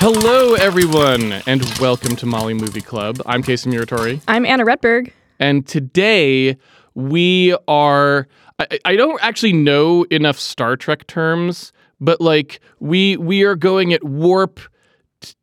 Hello, everyone, and welcome to Molly Movie Club. I'm Casey Muratori, I'm Anna Redberg. and today we are. I, I don't actually know enough Star Trek terms, but like we we are going at warp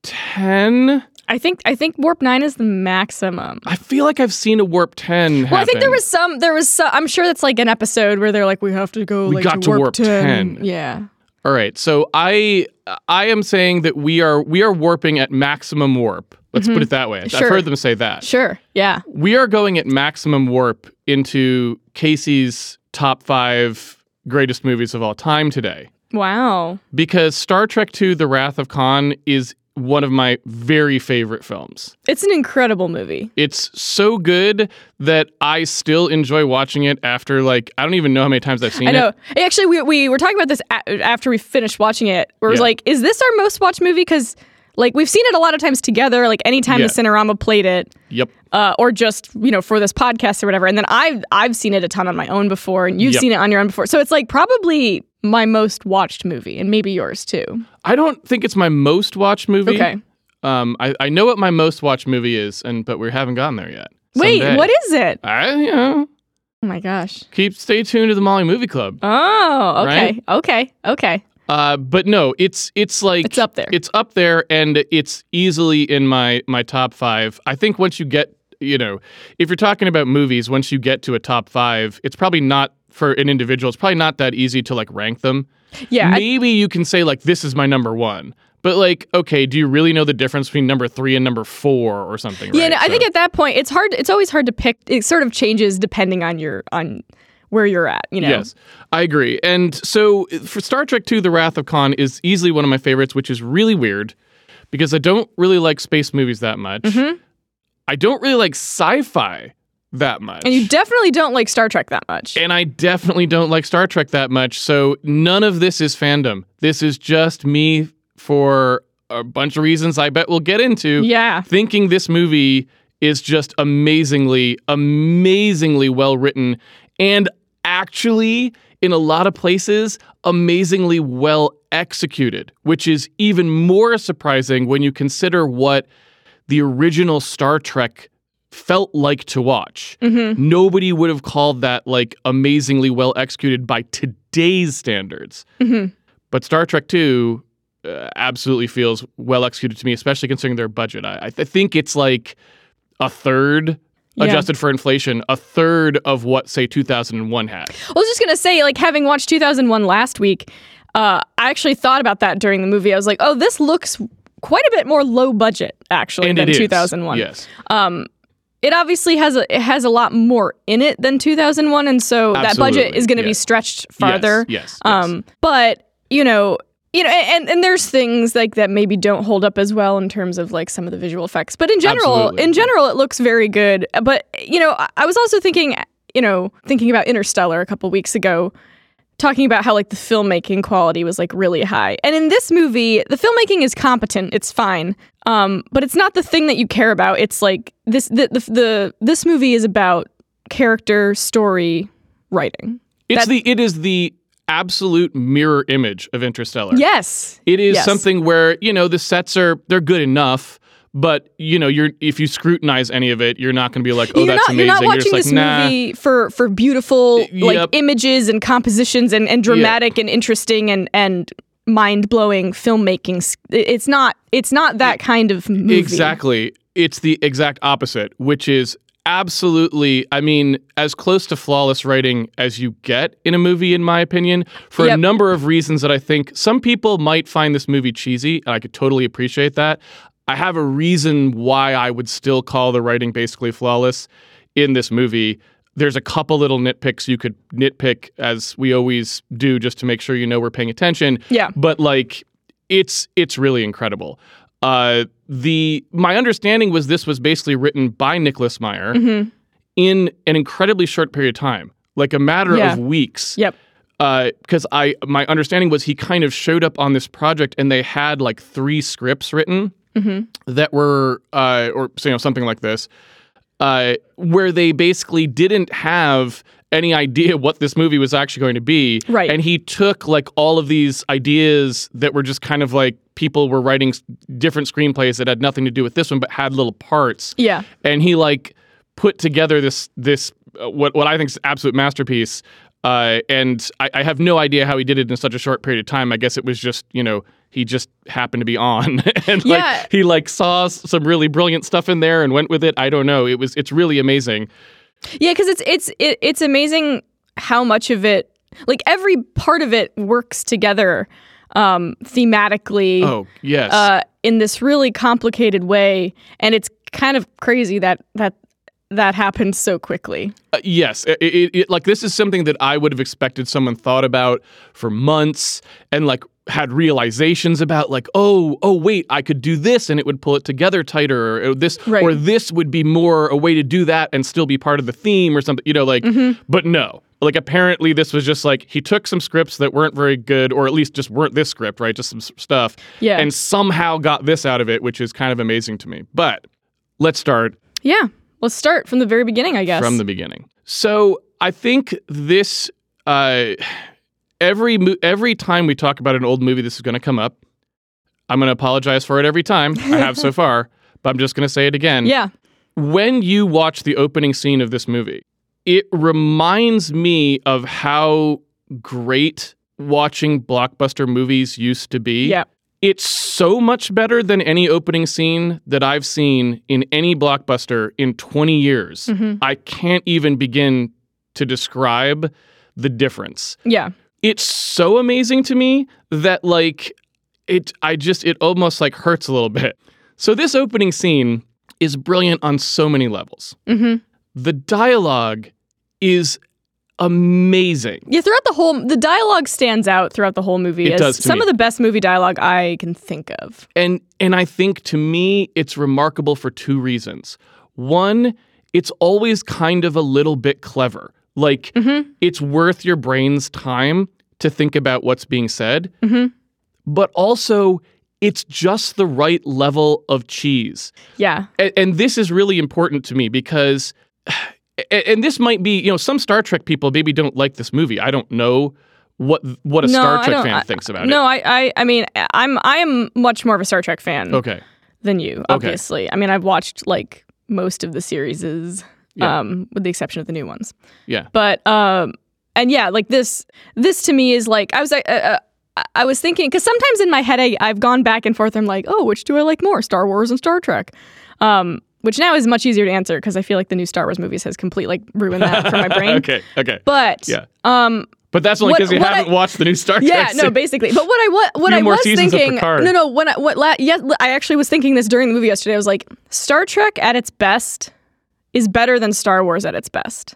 ten. I think I think warp nine is the maximum. I feel like I've seen a warp ten. Well, I think there was some. There was. Some, I'm sure that's like an episode where they're like, we have to go. We like, got to warp, warp 10. Yeah. All right, so I I am saying that we are we are warping at maximum warp. Let's put it mm-hmm. that way. I've heard them say that. Sure. Yeah. We are going at maximum warp into Casey's top five greatest movies of all time today. Wow. Because Star Trek II The Wrath of Khan is one of my very favorite films. It's an incredible movie. It's so good that I still enjoy watching it after, like, I don't even know how many times I've seen it. I know. it. Actually, we, we were talking about this a- after we finished watching it. Where it was Yeah. like, is this our most watched movie? Because like we've seen it a lot of times together. Like anytime Yeah. the Cinerama played it, Yep. uh, or just you know for this podcast or whatever. And then I've I've seen it a ton on my own before, and you've Yep. seen it on your own before. So it's like probably my most watched movie, and maybe yours too. I don't think it's my most watched movie. Okay. Um, I, I know what my most watched movie is, and but we haven't gotten there yet. Wait, Someday. what is it? I, you know, Oh my gosh. keep stay tuned to the Molly Movie Club. Oh, okay, Right? okay, okay. Uh, but no, it's it's like It's up there. It's up there, and it's easily in my my top five. I think once you get, you know, if you're talking about movies, once you get to a top five, it's probably not for an individual. It's probably not that easy to like rank them. Yeah, I- Maybe you can say like this is my number one. But like, okay, do you really know the difference between number three and number four or something? yeah. right? no, I think at that point, it's hard. It's always hard to pick. It sort of changes depending on your on where you're at. You know. Yes, I agree. And so for Star Trek II The Wrath of Khan is easily one of my favorites, which is really weird because I don't really like space movies that much. Mm-hmm. I don't really like sci fi that much. And you definitely don't like Star Trek that much. and I definitely don't like Star Trek that much. So none of this is fandom. This is just me for a bunch of reasons I bet we'll get into. Yeah. Thinking this movie is just amazingly, amazingly well written and actually, in a lot of places, amazingly well executed, which is even more surprising when you consider what the original Star Trek felt like to watch. Nobody would have called that like amazingly well executed by today's standards. But Star Trek 2 uh, absolutely feels well executed to me, especially considering their budget. I, I th- think it's like a third. Yeah. Adjusted for inflation, a third of what, say, 2001 had. I was just gonna say, like having watched 2001 last week, uh, I actually thought about that during the movie. I was like, oh, this looks quite a bit more low budget actually And than it is. 2001. Yes. It obviously has a it has a lot more in it than 2001, and so that budget is going to be stretched farther. Yes. yes, yes. Um, but you know, you know, and and there's things like that maybe don't hold up as well in terms of like some of the visual effects. But in general, Absolutely. in general, it looks very good. But you know, I, I was also thinking, you know, thinking about Interstellar a couple weeks ago. Talking about how like the filmmaking quality was like really high, and in this movie, the filmmaking is competent. It's fine, um, but it's not the thing that you care about. It's like this the the, the this movie is about character story writing. it's the it is the absolute mirror image of Interstellar. Yes, It is Yes. something where, you know, the sets are they're good enough, but you know, you're if you scrutinize any of it, you're not going to be like, "Oh, you're that's not amazing." you're not watching like, this "Nah." movie for for beautiful like images and compositions and, and dramatic and interesting and and mind blowing filmmaking. It's not it's not that kind of movie. Exactly. It's the exact opposite, which is absolutely, I mean, as close to flawless writing as you get in a movie, in my opinion, for a number of reasons that I think some people might find this movie cheesy, and I could totally appreciate that. I have a reason why I would still call the writing basically flawless in this movie. There's a couple little nitpicks you could nitpick, as we always do, just to make sure you know we're paying attention Yeah. but like it's it's really incredible. Uh, the my understanding was this was basically written by Nicholas Meyer Mm-hmm. in an incredibly short period of time, like a matter Yeah. of weeks. Yep. Because I my understanding was he kind of showed up on this project and they had like three scripts written Mm-hmm. that were uh, or you know something like this, uh, where they basically didn't have any idea what this movie was actually going to be. Right. And he took like all of these ideas that were just kind of like people were writing different screenplays that had nothing to do with this one, but had little parts. Yeah. and he like put together this this uh, what what I think is absolute masterpiece. Uh, and I, I have no idea how he did it in such a short period of time. I guess it was just you know he just happened to be on, and like Yeah. he like saw some really brilliant stuff in there and went with it. I don't know. It was it's really amazing. Yeah, because it's it's it, it's amazing how much of it, like every part of it, works together um, thematically Oh yes, uh, in this really complicated way, and it's kind of crazy that that that happened so quickly. Uh, yes, it, it, it- like this is something that I would have expected someone thought about for months and like had realizations about like oh oh wait I could do this and it would pull it together tighter or this Right. or this would be more a way to do that and still be part of the theme or something you know like Mm-hmm. but no like apparently this was just like he took some scripts that weren't very good or at least just weren't this script right just some s- stuff Yeah. and somehow got this out of it which is kind of amazing to me but let's start Yeah, let's start from the very beginning, I guess. from the beginning. So I think this uh, every mo- every time we talk about an old movie, this is going to come up. I'm going to apologize for it every time. I have so far, but I'm just going to say it again. yeah, When you watch the opening scene of this movie, it reminds me of how great watching blockbuster movies used to be. yeah, It's so much better than any opening scene that I've seen in any blockbuster in 20 years. Mhm. I can't even begin to describe the difference. yeah. It's so amazing to me that like it I just it almost like hurts a little bit. So this opening scene is brilliant on so many levels. hmm The dialogue is amazing. Yeah, throughout the whole, the dialogue stands out throughout the whole movie. It as does some me. of the best movie dialogue I can think of. And and I think to me it's remarkable for two reasons. One, it's always kind of a little bit clever. Like Mm-hmm. it's worth your brain's time to think about what's being said. Mhm. But also it's just the right level of cheese. Yeah, And, and this is really important to me because and this might be, you know, some Star Trek people maybe don't like this movie. I don't know what what a no, Star Trek fan I- thinks about it. No, I, I, I mean, I'm, I am much more of a Star Trek fan. Okay. than you. Obviously, I mean, I've watched like most of the series, Yeah. um, with the exception of the new ones. Yeah. But um, and yeah, like this, this to me is like I was, uh, uh, I was thinking because sometimes in my head I, I've gone back and forth. I'm like, oh, which do I like more, Star Wars and Star Trek? Um, which now is much easier to answer because I feel like the new Star Wars movies has complete like ruined that for my brain. okay. Okay. But Yeah. um, But that's only because you what haven't watched the new Star Trek. yeah, no, basically. But what I what what I was thinking, no, no, when I what la- yes, I actually was thinking this during the movie yesterday. I was like, Star Trek at its best is better than Star Wars at its best,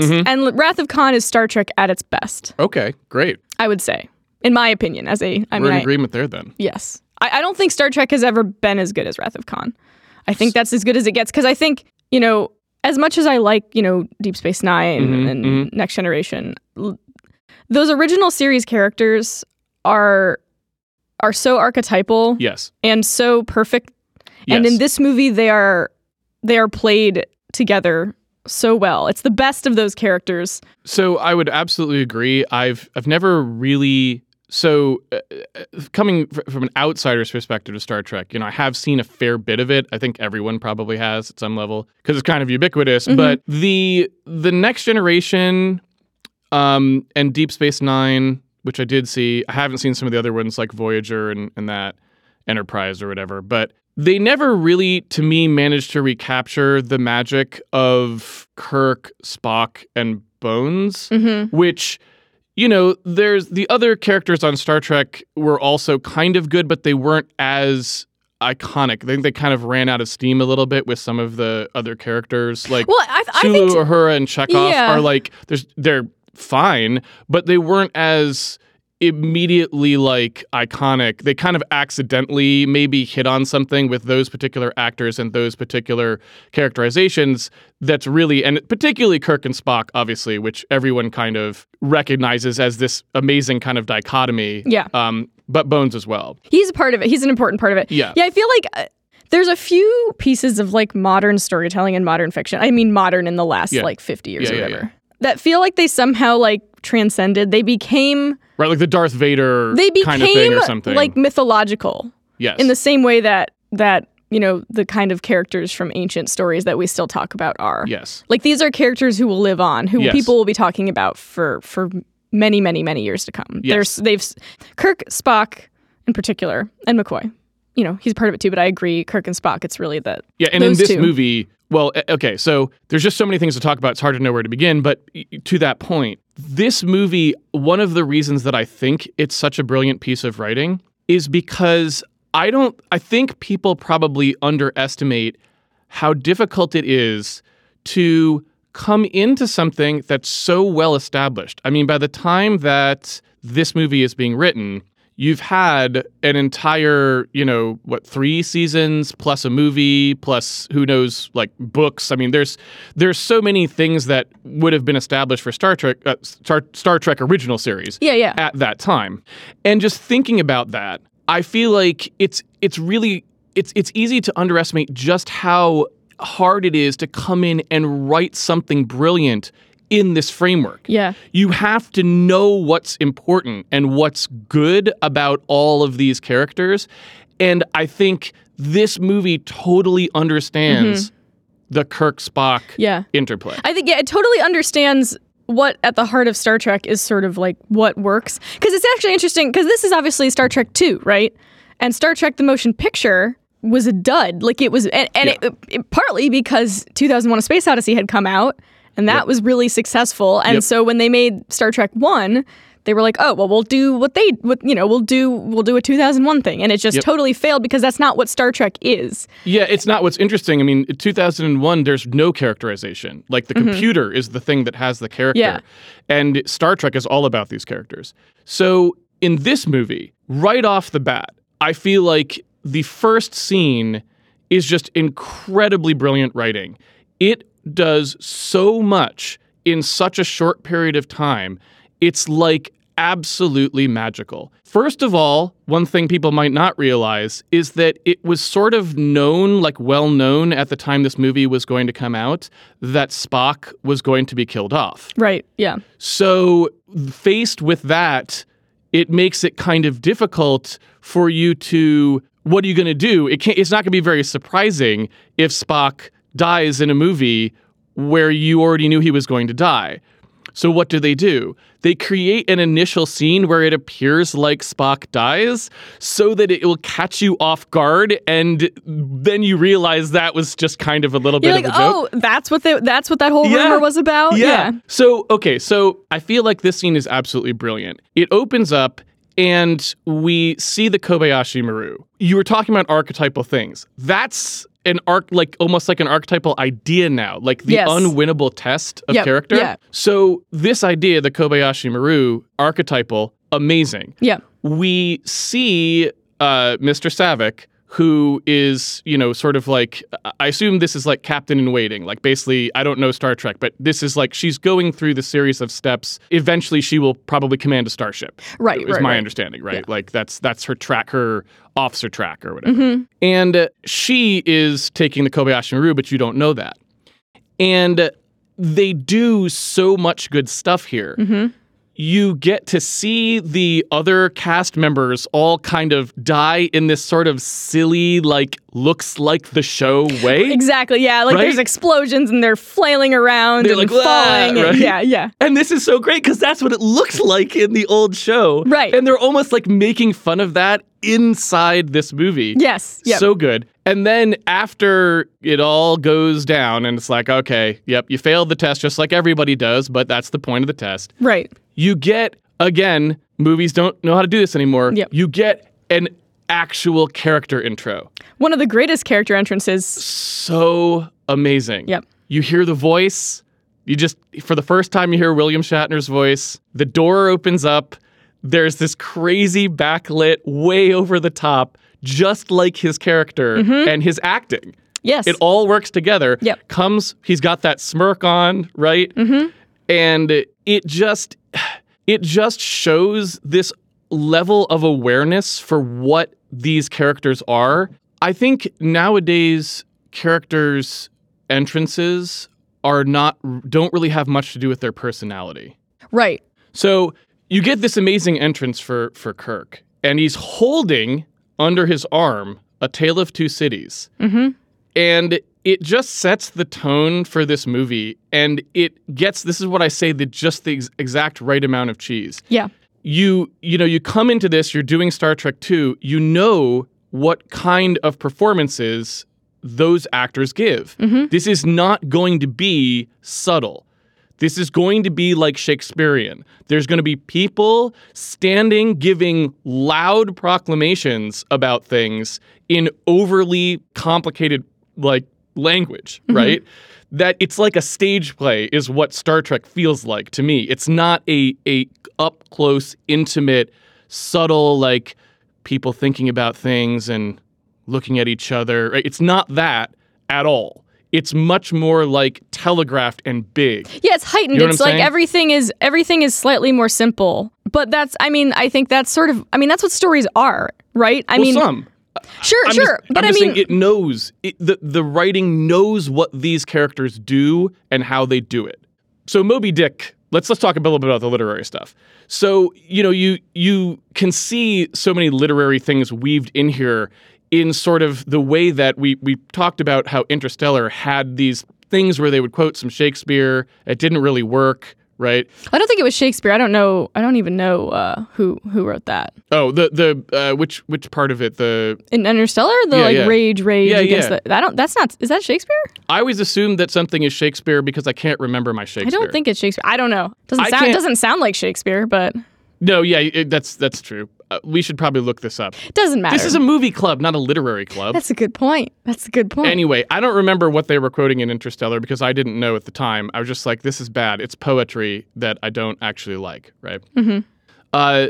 Mhm. and Wrath of Khan is Star Trek at its best. Okay, great. I would say, in my opinion, as a I We're mean, in I, agreement there then. yes, I, I don't think Star Trek has ever been as good as Wrath of Khan. I think that's as good as it gets because I think you know as much as I like you know Deep Space 9 Mhm, and mhm. Next Generation, l- those original series characters are are so archetypal Yes. and so perfect. Yes. And in this movie, they are they are played together so well. It's the best of those characters. So I would absolutely agree. I've I've never really so uh, uh, coming fr- from an outsider's perspective to Star Trek, you know, I have seen a fair bit of it. I think everyone probably has at some level because it's kind of ubiquitous. Mhm. But the the next generation um, and Deep Space Nine, which I did see, I haven't seen some of the other ones like Voyager and, and that Enterprise or whatever, but they never really, to me, managed to recapture the magic of Kirk, Spock, and Bones, Mm-hmm. which, you know, there's the other characters on Star Trek were also kind of good, but they weren't as iconic. I think they kind of ran out of steam a little bit with some of the other characters. Like Well, I, I Sulu, think Uhura, and Chekov Yeah. are like there's they're fine, but they weren't as immediately like iconic. They kind of accidentally maybe hit on something with those particular actors and those particular characterizations that's really and particularly Kirk and Spock, obviously, which everyone kind of recognizes as this amazing kind of dichotomy. Yeah. Um, but Bones as well. he's a part of it. He's an important part of it. Yeah. Yeah, I feel like uh, there's a few pieces of like modern storytelling and modern fiction. I mean, modern in the last Yeah. like 50 years Yeah, or yeah, whatever. that feel like they somehow like transcended. They became Right, like the Darth Vader they became kind of thing or something. like mythological yes. in the same way that that you know the kind of characters from ancient stories that we still talk about are. yes. Like these are characters who will live on, who Yes. people will be talking about for for many, many, many years to come. Yes. There's they've Kirk, Spock, in particular, and McCoy. You know, he's part of it too, but I agree, Kirk and Spock. It's really that. Yeah, and in this two. movie, well, eh, okay, so there's just so many things to talk about. It's hard to know where to begin. But to that point, this movie, one of the reasons that I think it's such a brilliant piece of writing is because I don't, I think people probably underestimate how difficult it is to come into something that's so well established. I mean, by the time that this movie is being written, you've had an entire, you know, what, three seasons plus a movie plus who knows, like books. I mean, there's there's so many things that would have been established for Star Trek, uh, Star Star Trek original series Yeah, yeah. at that time. And just thinking about that, I feel like it's it's really it's it's easy to underestimate just how hard it is to come in and write something brilliant in this framework. Yeah. You have to know what's important and what's good about all of these characters. And I think this movie totally understands mm-hmm. the Kirk Spock Yeah. interplay. I think yeah, it totally understands what at the heart of Star Trek is sort of like what works. Because it's actually interesting because this is obviously Star Trek 2, right? And Star Trek the motion picture was a dud. Like it was and, and Yeah. it, it- partly because 2001 A Space Odyssey had come out and that Yep. was really successful. And Yep. so when they made Star Trek 1, they were like, "Oh, well we'll do what they what you know, we'll do we'll do a 2001 thing." And it just Yep. totally failed because that's not what Star Trek is. Yeah, it's not what's interesting. I mean, 2001, there's no characterization. Like the computer is the thing that has the character. Mm-hmm. Yeah. And Star Trek is all about these characters. So in this movie, right off the bat, I feel like the first scene is just incredibly brilliant writing. It does so much in such a short period of time. It's like absolutely magical. First of all, one thing people might not realize is that it was sort of known, like well known at the time this movie was going to come out, that Spock was going to be killed off. Right. Yeah. So, faced with that, it makes it kind of difficult for you to what are you going to do? It can't, it's not going to be very surprising if Spock dies in a movie where you already knew he was going to die. So what do they do? They create an initial scene where it appears like Spock dies so that it will catch you off guard and then you realize that was just kind of a little You're bit like, of a joke. "Oh, that's what the, that's what that whole Yeah. rumor was about." Yeah. So, okay, so I feel like this scene is absolutely brilliant. It opens up and we see the Kobayashi Maru. You were talking about archetypal things. That's an arc like almost like an archetypal idea now, like the Yes. unwinnable test of Yep, character. yeah. So this idea, the Kobayashi Maru archetypal, amazing Yeah. we see uh, Mr. Saavik, who is, you know, sort of like, I assume this is like Captain in Waiting. Like, basically, I don't know Star Trek, but this is like she's going through the series of steps. Eventually, she will probably command a starship. Right, Is right, my right. understanding, right? Yeah. Like, that's that's her track, her officer track or whatever. Mm-hmm. And uh, she is taking the Kobayashi Maru, but you don't know that. And they do so much good stuff here. Mm-hmm. You get to see the other cast members all kind of die in this sort of silly, like, looks like the show way. Exactly. Yeah. Like Right? there's explosions and they're flailing around They're and like, falling. and- right? Yeah. Yeah. And this is so great because that's what it looks like in the old show. Right. And they're almost like making fun of that inside this movie. Yes. Yep. So good. And then after it all goes down, and it's like, okay, yep, you failed the test just like everybody does, but that's the point of the test. right. You get, again, movies don't know how to do this anymore. Yep. You get an actual character intro. One of the greatest character entrances. So amazing. Yep. You hear the voice. You just, for the first time, you hear William Shatner's voice. The door opens up. There's this crazy backlit, way over the top, just like his character and his acting. Yes. It all works together. Yep. Comes, he's got that smirk on, right? Mm-hmm. And it just, it just shows this level of awareness for what these characters are. I think nowadays characters' entrances are not don't really have much to do with their personality. Right. So you get this amazing entrance for for Kirk, and he's holding under his arm a Tale of Two Cities, Mm-hmm. and it just sets the tone for this movie, and it gets this is what I say the just the ex- exact right amount of cheese. Yeah. You you know you come into this, you're doing Star Trek two, you know what kind of performances those actors give. This is not going to be subtle. This is going to be like Shakespearean. There's going to be people standing giving loud proclamations about things in overly complicated like language, mm-hmm. right? That it's like a stage play is what Star Trek feels like to me. It's not a a up close, intimate, subtle like people thinking about things and looking at each other. right? It's not that at all. It's much more like telegraphed and big. Yeah, it's heightened. You know it's like saying? everything is everything is slightly more simple. But that's I mean, I think that's sort of I mean, that's what stories are, right? I well, mean, some. sure, I'm sure. Just, but I mean, it knows it, the the writing knows what these characters do and how they do it. So Moby Dick. Let's let's talk a little bit about the literary stuff. So you know you you can see so many literary things weaved in here in sort of the way that we we talked about how Interstellar had these things where they would quote some Shakespeare. It didn't really work, right? I don't think it was Shakespeare. I don't know. I don't even know uh, who who wrote that. Oh, the the uh, which which part of it? The In Interstellar, the Yeah, like yeah. rage, rage Yeah, against yeah. the. I don't. That's not. Is that Shakespeare? I always assume that something is Shakespeare because I can't remember my Shakespeare. I don't think it's Shakespeare. I don't know. Doesn't I sound. Doesn't sound like Shakespeare, but No, yeah, it, that's that's true. Uh, we should probably look this up. it doesn't matter. This is a movie club, not a literary club. That's a good point. That's a good point. Anyway, I don't remember what they were quoting in Interstellar because I didn't know at the time. I was just like, this is bad. It's poetry that I don't actually like, right? Mhm. Uh,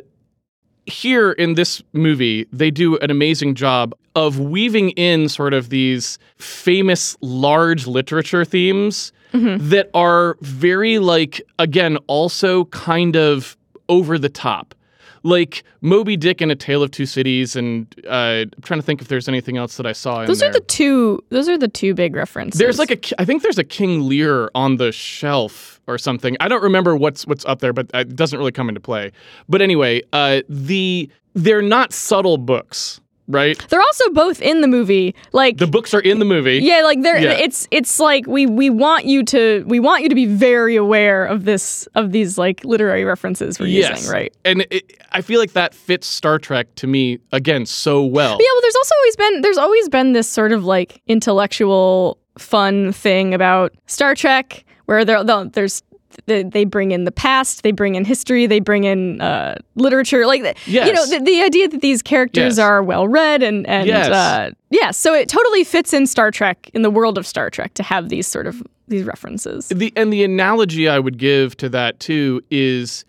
here in this movie, they do an amazing job of weaving in sort of these famous large literature themes Mm-hmm. that are very, like, again, also kind of over the top. Like Moby Dick and A Tale of Two Cities, and uh, I'm trying to think if there's anything else that I saw in those are the two. Those are the two big references. There's like a, I think there's a King Lear on the shelf or something. I don't remember what's what's up there, but it doesn't really come into play. But anyway, uh, the they're not subtle books, right? They're also both in the movie. Like The books are in the movie. yeah, like they're Yeah. it's it's like we we want you to we want you to be very aware of this of these like literary references we're Yes, using, right? And it, I feel like that fits Star Trek to me again so well. Yeah, well, there's also always been there's always been this sort of like intellectual fun thing about Star Trek where there there's they, they bring in the past, they bring in history, they bring in uh, literature, like the- you know the, the idea that these characters Yes. are well read and and Yes. uh, yeah, so it totally fits in Star Trek in the world of Star Trek to have these sort of these references. The and the analogy I would give to that too is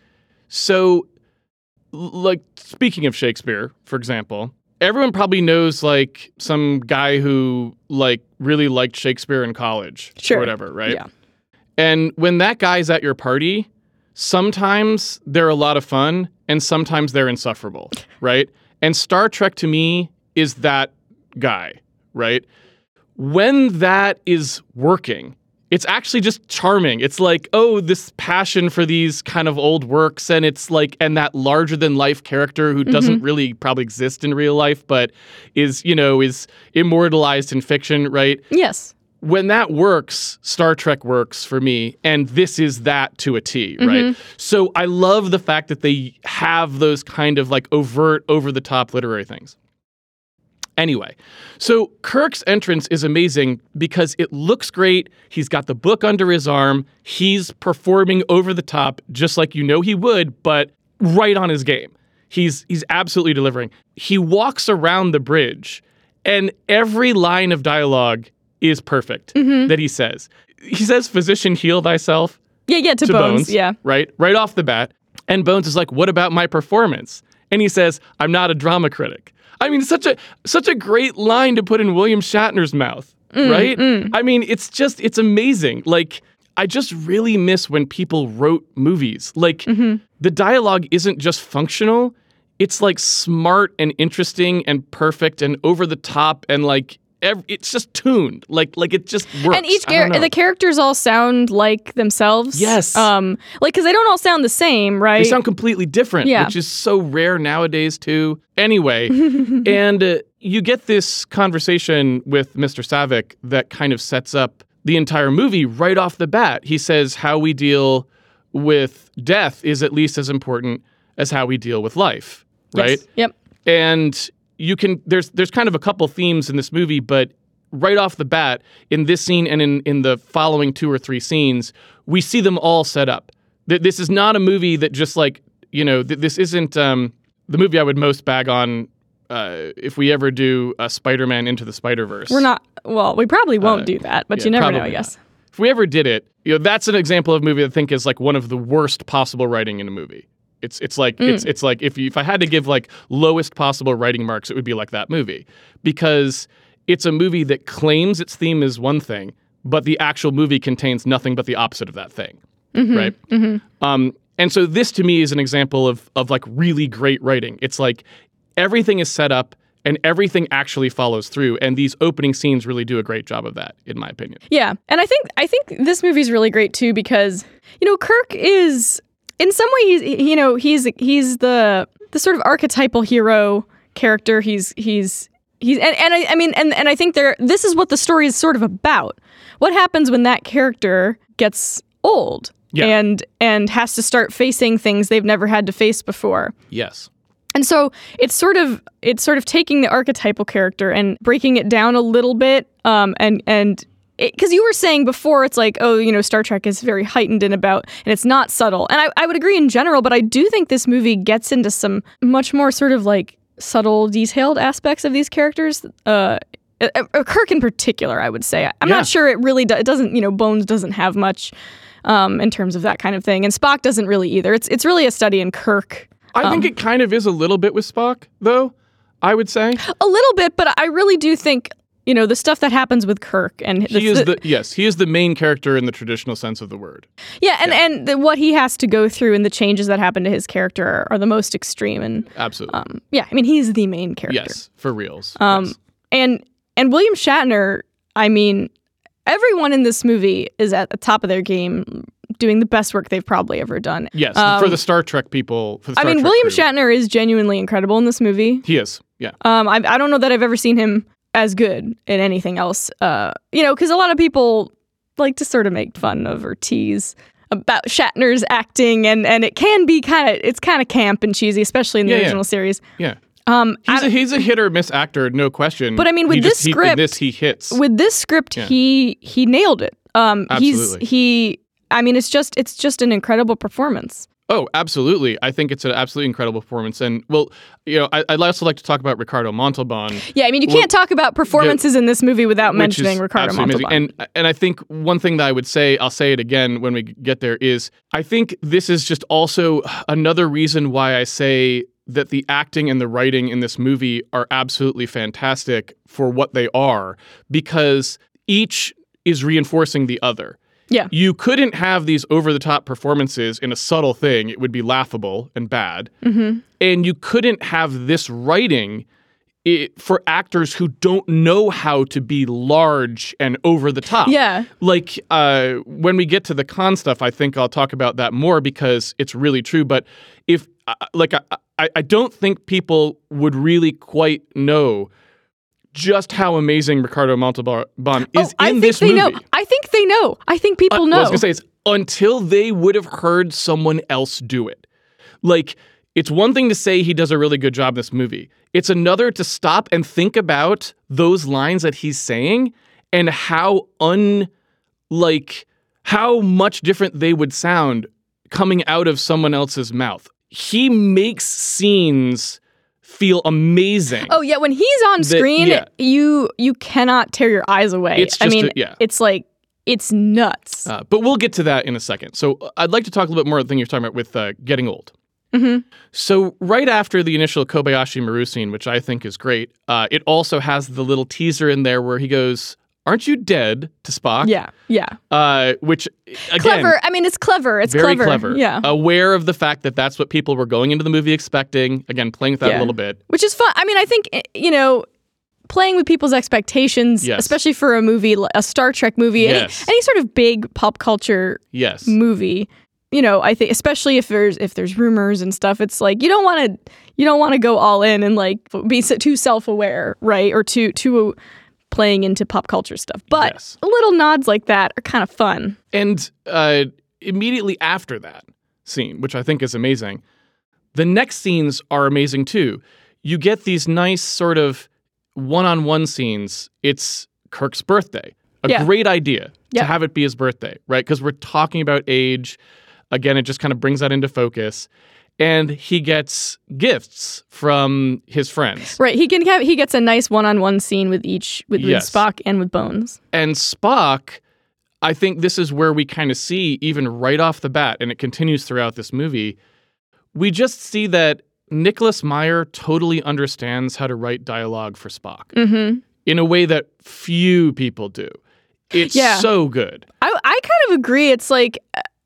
so like speaking of Shakespeare, for example, everyone probably knows like some guy who like really liked Shakespeare in college Sure. or whatever, right? Yeah. And when that guy's at your party, sometimes they're a lot of fun and sometimes they're insufferable, right? And Star Trek to me is that guy, right? When that is working, it's actually just charming. It's like, oh, this passion for these kind of old works, and it's like, and that larger than life character who mm-hmm. doesn't really probably exist in real life, but is, you know, is immortalized in fiction, right? Yes. When that works, Star Trek works for me, and this is that to a T, right? Mm-hmm. So I love the fact that they have those kind of like overt, over the top literary things. Anyway, so Kirk's entrance is amazing because it looks great. He's got the book under his arm. He's performing over the top, just like you know he would, but right on his game. He's he's absolutely delivering. He walks around the bridge, and every line of dialogue is perfect that he says. He says, "Physician, heal thyself." Yeah, yeah, to, to bones. Bones. Yeah. Right? Right off the bat. And Bones is like, what about my performance? And he says, I'm not a drama critic. I mean, such a such a great line to put in William Shatner's mouth, Mm, right? I mean, it's just it's amazing. Like, I just really miss when people wrote movies. Like Mm-hmm. the dialogue isn't just functional, it's like smart and interesting and perfect and over the top and like ev- it's just tuned like like it just works. and each char- the characters all sound like themselves. Yes. Um, like because they don't all sound the same, right? They sound completely different, Yeah. which is so rare nowadays too. Anyway, and uh, you get this conversation with Mr. Saavik that kind of sets up the entire movie right off the bat. He says how we deal with death is at least as important as how we deal with life, right? Yes. Yep. and you can there's there's kind of a couple themes in this movie but right off the bat in this scene and in in the following two or three scenes we see them all set up this is not a movie that just like you know this isn't um the movie i would most bag on uh, if we ever do a Spider-Man into the Spider-Verse, We're not. Well, we probably won't Uh, do that, but yeah, you never know. I guess. if we ever did it, you know, that's an example of a movie I think is like one of the worst possible writing in a movie. It's it's like it's Mm. it's like if you, if I had to give like lowest possible writing marks, it would be like that movie because it's a movie that claims its theme is one thing, but the actual movie contains nothing but the opposite of that thing, Mm-hmm. right? Um, and so this to me is an example of of like really great writing. It's like everything is set up and everything actually follows through, and these opening scenes really do a great job of that, in my opinion. Yeah, and I think I think this movie's really great too because you know Kirk is in some way he's you know he's he's the the sort of archetypal hero character. He's he's he's and, and I, I mean and and I think there this is what the story is sort of about. What happens when that character gets old Yeah. and and has to start facing things they've never had to face before. Yes. And so it's sort of it's sort of taking the archetypal character and breaking it down a little bit, um, and and because you were saying before, it's like oh, you know, Star Trek is very heightened and about, and it's not subtle. And I, I would agree in general, but I do think this movie gets into some much more sort of like subtle, detailed aspects of these characters. Uh, uh, uh, Kirk in particular, I would say. I'm Yeah. not sure it really does. It doesn't, you know, Bones doesn't have much um, in terms of that kind of thing, and Spock doesn't really either. It's it's really a study in Kirk. I think Um, it kind of is a little bit with Spock, though. I would say A little bit, but I really do think you know the stuff that happens with Kirk and he is the yes, he is the main character in the traditional sense of the word. yeah, and and the, what he has to go through and the changes that happen to his character are, are the most extreme. And Absolutely, um, yeah, I mean he's the main character. yes, for reals. Um, yes. and and William Shatner, I mean, everyone in this movie is at the top of their game, doing the best work they've probably ever done. yes, um, for the Star Trek people. For the I mean, Trek William crew. Shatner is genuinely incredible in this movie. He is. Yeah. Um, I, I don't know that I've ever seen him as good in anything else. Uh, you know, because a lot of people like to sort of make fun of or tease about Shatner's acting, and and it can be kind of it's kind of camp and cheesy, especially in the Yeah, yeah. original series. Yeah. Um, He's I- a, he's a hit or miss actor, no question. But I mean, with He this just- he- script- this he hits. with this script, Yeah. he he nailed it. Um, he's Absolutely. he. I mean, it's just it's just an incredible performance. Oh, absolutely. I think it's an absolutely incredible performance. And, well, you know, I, I'd also like to talk about Ricardo Montalban. Yeah, I mean, you Well, can't talk about performances in this movie without mentioning Ricardo Montalban. amazing. And and I think one thing that I would say, I'll say it again when we get there, is I think this is just also another reason why I say that the acting and the writing in this movie are absolutely fantastic for what they are, because each is reinforcing the other. Yeah. You couldn't have these over the top performances in a subtle thing. It would be laughable and bad. Mhm. And you couldn't have this writing i for actors who don't know how to be large and over the top. Yeah. Like uh, when we get to the Khan stuff, I think I'll talk about that more because it's really true. But if, uh, like, I, I, I don't think people would really quite know just how amazing Ricardo Montalban is oh, I in think this they movie. know. I think they know. I think people Uh, know. What I was gonna say it's until they would have heard someone else do it. Like it's one thing to say he does a really good job in this movie. It's another to stop and think about those lines that he's saying and how un like how much different they would sound coming out of someone else's mouth. He makes scenes feel amazing. Oh yeah, when he's on screen, yeah. you you cannot tear your eyes away. It's I mean, a- yeah. it's like it's nuts. Uh, but we'll get to that in a second. So uh, I'd like to talk a little bit more of the thing you're talking about with uh, getting old. Mhm. So right after the initial Kobayashi Maru scene, which I think is great, uh, it also has the little teaser in there where he goes, "Aren't you dead?" to Spock. Yeah, yeah. Uh, which again, clever. I mean, it's clever. It's very clever. Yeah. Aware of the fact that that's what people were going into the movie expecting. Again, playing with that Yeah. a little bit. Which is fun. I mean, I think eh, you know, playing with people's expectations, Yes. especially for a movie, a Star Trek movie, Yes. any, any sort of big pop culture Yes. movie. You know, I think especially if there's if there's rumors and stuff, it's like you don't want to you don't want to go all in and like be too self aware, right? Or too too playing into pop culture stuff. But Yes. little nods like that are kind of fun. And uh, immediately after that scene, which I think is amazing, the next scenes are amazing too. You get these nice sort of one on one scenes. It's Kirk's birthday. A Yeah. great idea Yeah. to have it be his birthday, right? Because we're talking about age. Again, it just kind of brings that into focus. And he gets gifts from his friends. Right. He can have he gets a nice one on one scene with each with, with Spock and with Bones. And Spock, I think this is where we kind of see, even right off the bat, and it continues throughout this movie, we just see that Nicholas Meyer totally understands how to write dialogue for Spock Mm-hmm. in a way that few people do. It's Yeah. so good. I I kind of agree. It's like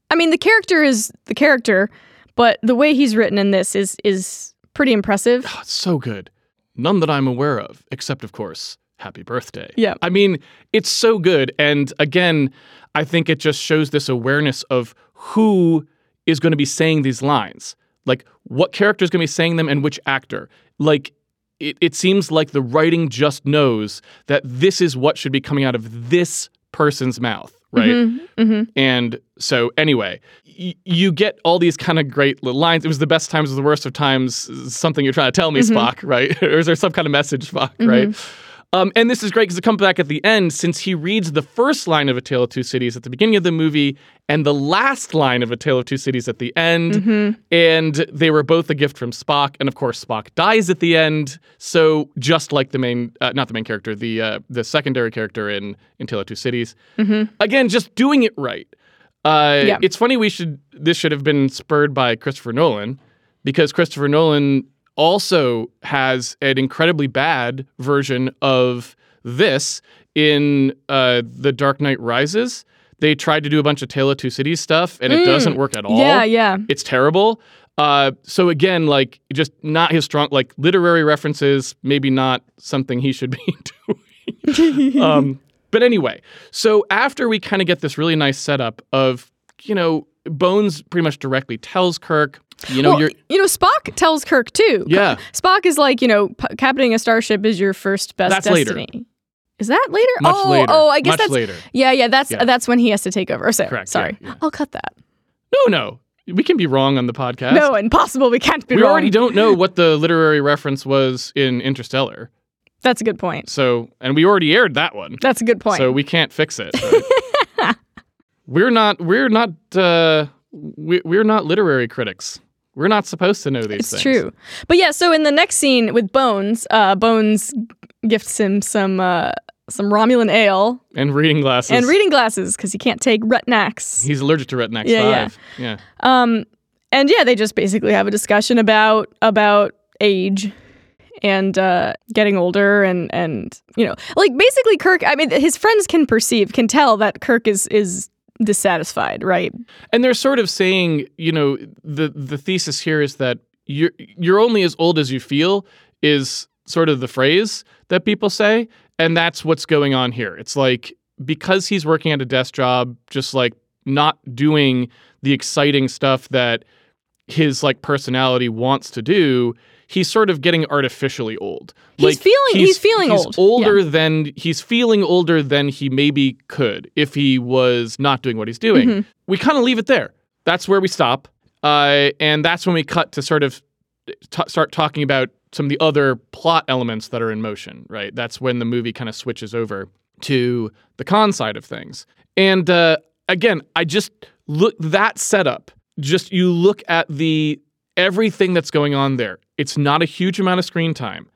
I mean the character is the character, but the way he's written in this is is pretty impressive. Oh, it's so good. None that I'm aware of, except, of course, Happy Birthday. Yeah. I mean, it's so good. And again, I think it just shows this awareness of who is going to be saying these lines. Like, what character is going to be saying them and which actor. Like, it, it seems like the writing just knows that this is what should be coming out of this person's mouth, right? Mm-hmm. And so, anyway, y- you get all these kind of great little lines. It was the best times, was the worst of times. Something you're trying to tell me, Spock, right? or is there some kind of message, Spock, right? Um, and this is great because it comes back at the end since he reads the first line of A Tale of Two Cities at the beginning of the movie and the last line of A Tale of Two Cities at the end. And they were both a gift from Spock. And of course, Spock dies at the end. So just like the main, uh, not the main character, the uh, the secondary character in, in Tale of Two Cities. Again, just doing it right. Uh, Yeah. It's funny we should this should have been spurred by Christopher Nolan because Christopher Nolan also has an incredibly bad version of this in uh, The Dark Knight Rises. They tried to do a bunch of Tale of Two Cities stuff and it doesn't work at all. Yeah, yeah. It's terrible. Uh, so again, like just not his strong like literary references, maybe not something he should be doing. um, but anyway, so after we kind of get this really nice setup of, you know, Bones pretty much directly tells Kirk, you know, well, you're you know, Spock tells Kirk too. Yeah. Spock is like, you know, p- captaining a starship is your first best That's later. destiny. Is that later? Much oh, later. oh, I guess Much that's later. Yeah, yeah. That's Yeah. that's when he has to take over. So, Correct, Sorry, yeah, yeah. I'll cut that. no, no. We can be wrong on the podcast. No, impossible. We can't be wrong. we wrong. already don't know what the literary reference was in Interstellar. That's a good point. So, and we already aired that one. That's a good point. So we can't fix it. right? we're not. We're not. Uh, we, we're not literary critics. We're not supposed to know these it's things. true. But yeah, so in the next scene with Bones, uh, Bones gifts him some uh, some Romulan ale And reading glasses. and reading glasses because he can't take Retinax. He's allergic to Retinax Yeah, yeah. Five. Yeah. Um, and yeah, they just basically have a discussion about about age and uh, getting older and and you know, like basically Kirk. I mean, his friends can perceive, can tell that Kirk is is dissatisfied, right? And they're sort of saying, you know, the the thesis here is that you're you're only as old as you feel is sort of the phrase that people say, and that's what's going on here. It's like because he's working at a desk job, just like not doing the exciting stuff that his like personality wants to do, he's sort of getting artificially old. He's like, feeling- he's feeling old. older than he's feeling older than he maybe could if he was not doing what he's doing. Mm-hmm. We kind of leave it there. That's where we stop, uh, and that's when we cut to sort of t- start talking about some of the other plot elements that are in motion. Right. That's when the movie kind of switches over to the Khan side of things. And uh, again, I just look that setup. Just you look at the everything that's going on there. It's not a huge amount of screen time,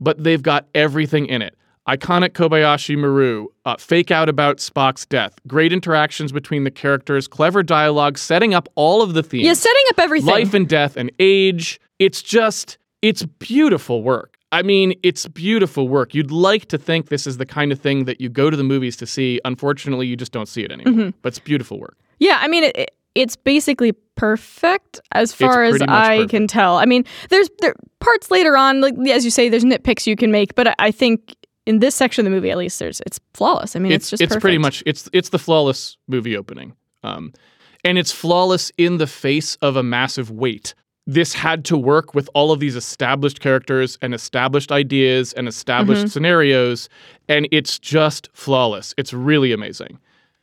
but they've got everything in it. Iconic Kobayashi Maru, uh, fake out about Spock's death, great interactions between the characters, clever dialogue, setting up all of the themes Yeah, setting up everything. life and death and age. It's just, it's beautiful work. I mean, it's beautiful work. You'd like to think this is the kind of thing that you go to the movies to see. Unfortunately, you just don't see it anymore. Mm-hmm. But it's beautiful work. Yeah, I mean, it, it, it's basically perfect as far as I perfect. can tell. I mean, there's there parts later on, like as you say, there's nitpicks you can make, but I, I think in this section of the movie, at least, there's it's flawless. I mean, it's, it's just it's pretty much it's it's the flawless movie opening um and it's flawless in the face of a massive weight this had to work with all of these established characters and established ideas and established Mm-hmm. scenarios and it's just flawless it's really amazing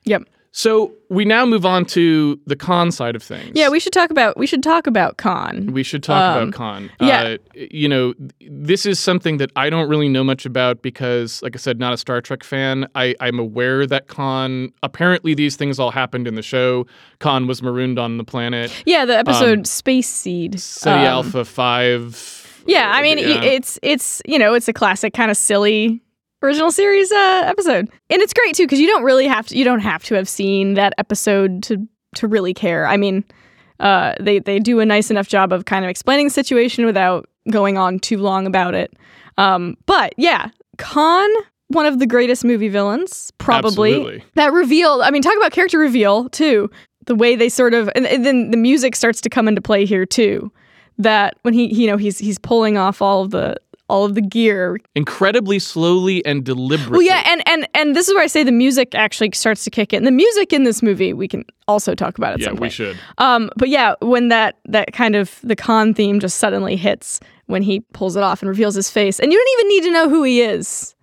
Yep. So we now move on to the con side of things Yeah, we should talk about we should talk about Khan. we should talk Um, about Khan. yeah. Uh, you know, this is something that I don't really know much about because, like I said, not a Star Trek fan. I, I'm aware that Khan, apparently these things all happened in the show. Khan was marooned on the planet. Yeah, the episode Space Seed. Ceti Um, Alpha 5. Yeah, I mean, Yeah. it's it's you know it's a classic kind of silly original series uh, episode, and it's great too because you don't really have to you don't have to have seen that episode to to really care. I mean, uh, they they do a nice enough job of kind of explaining the situation without going on too long about it. Um, but yeah, Khan, one of the greatest movie villains, probably Absolutely. that reveal. I mean, talk about character reveal too. The way they sort of, and, and then the music starts to come into play here too. That when he, you know, he's he's pulling off all of the all of the gear. Incredibly slowly and deliberately. Well, yeah, and and and this is where I say the music actually starts to kick in. The music in this movie we can also talk about at Yeah, we should. Um, but yeah, when that that kind of the Khan theme just suddenly hits when he pulls it off and reveals his face, and you don't even need to know who he is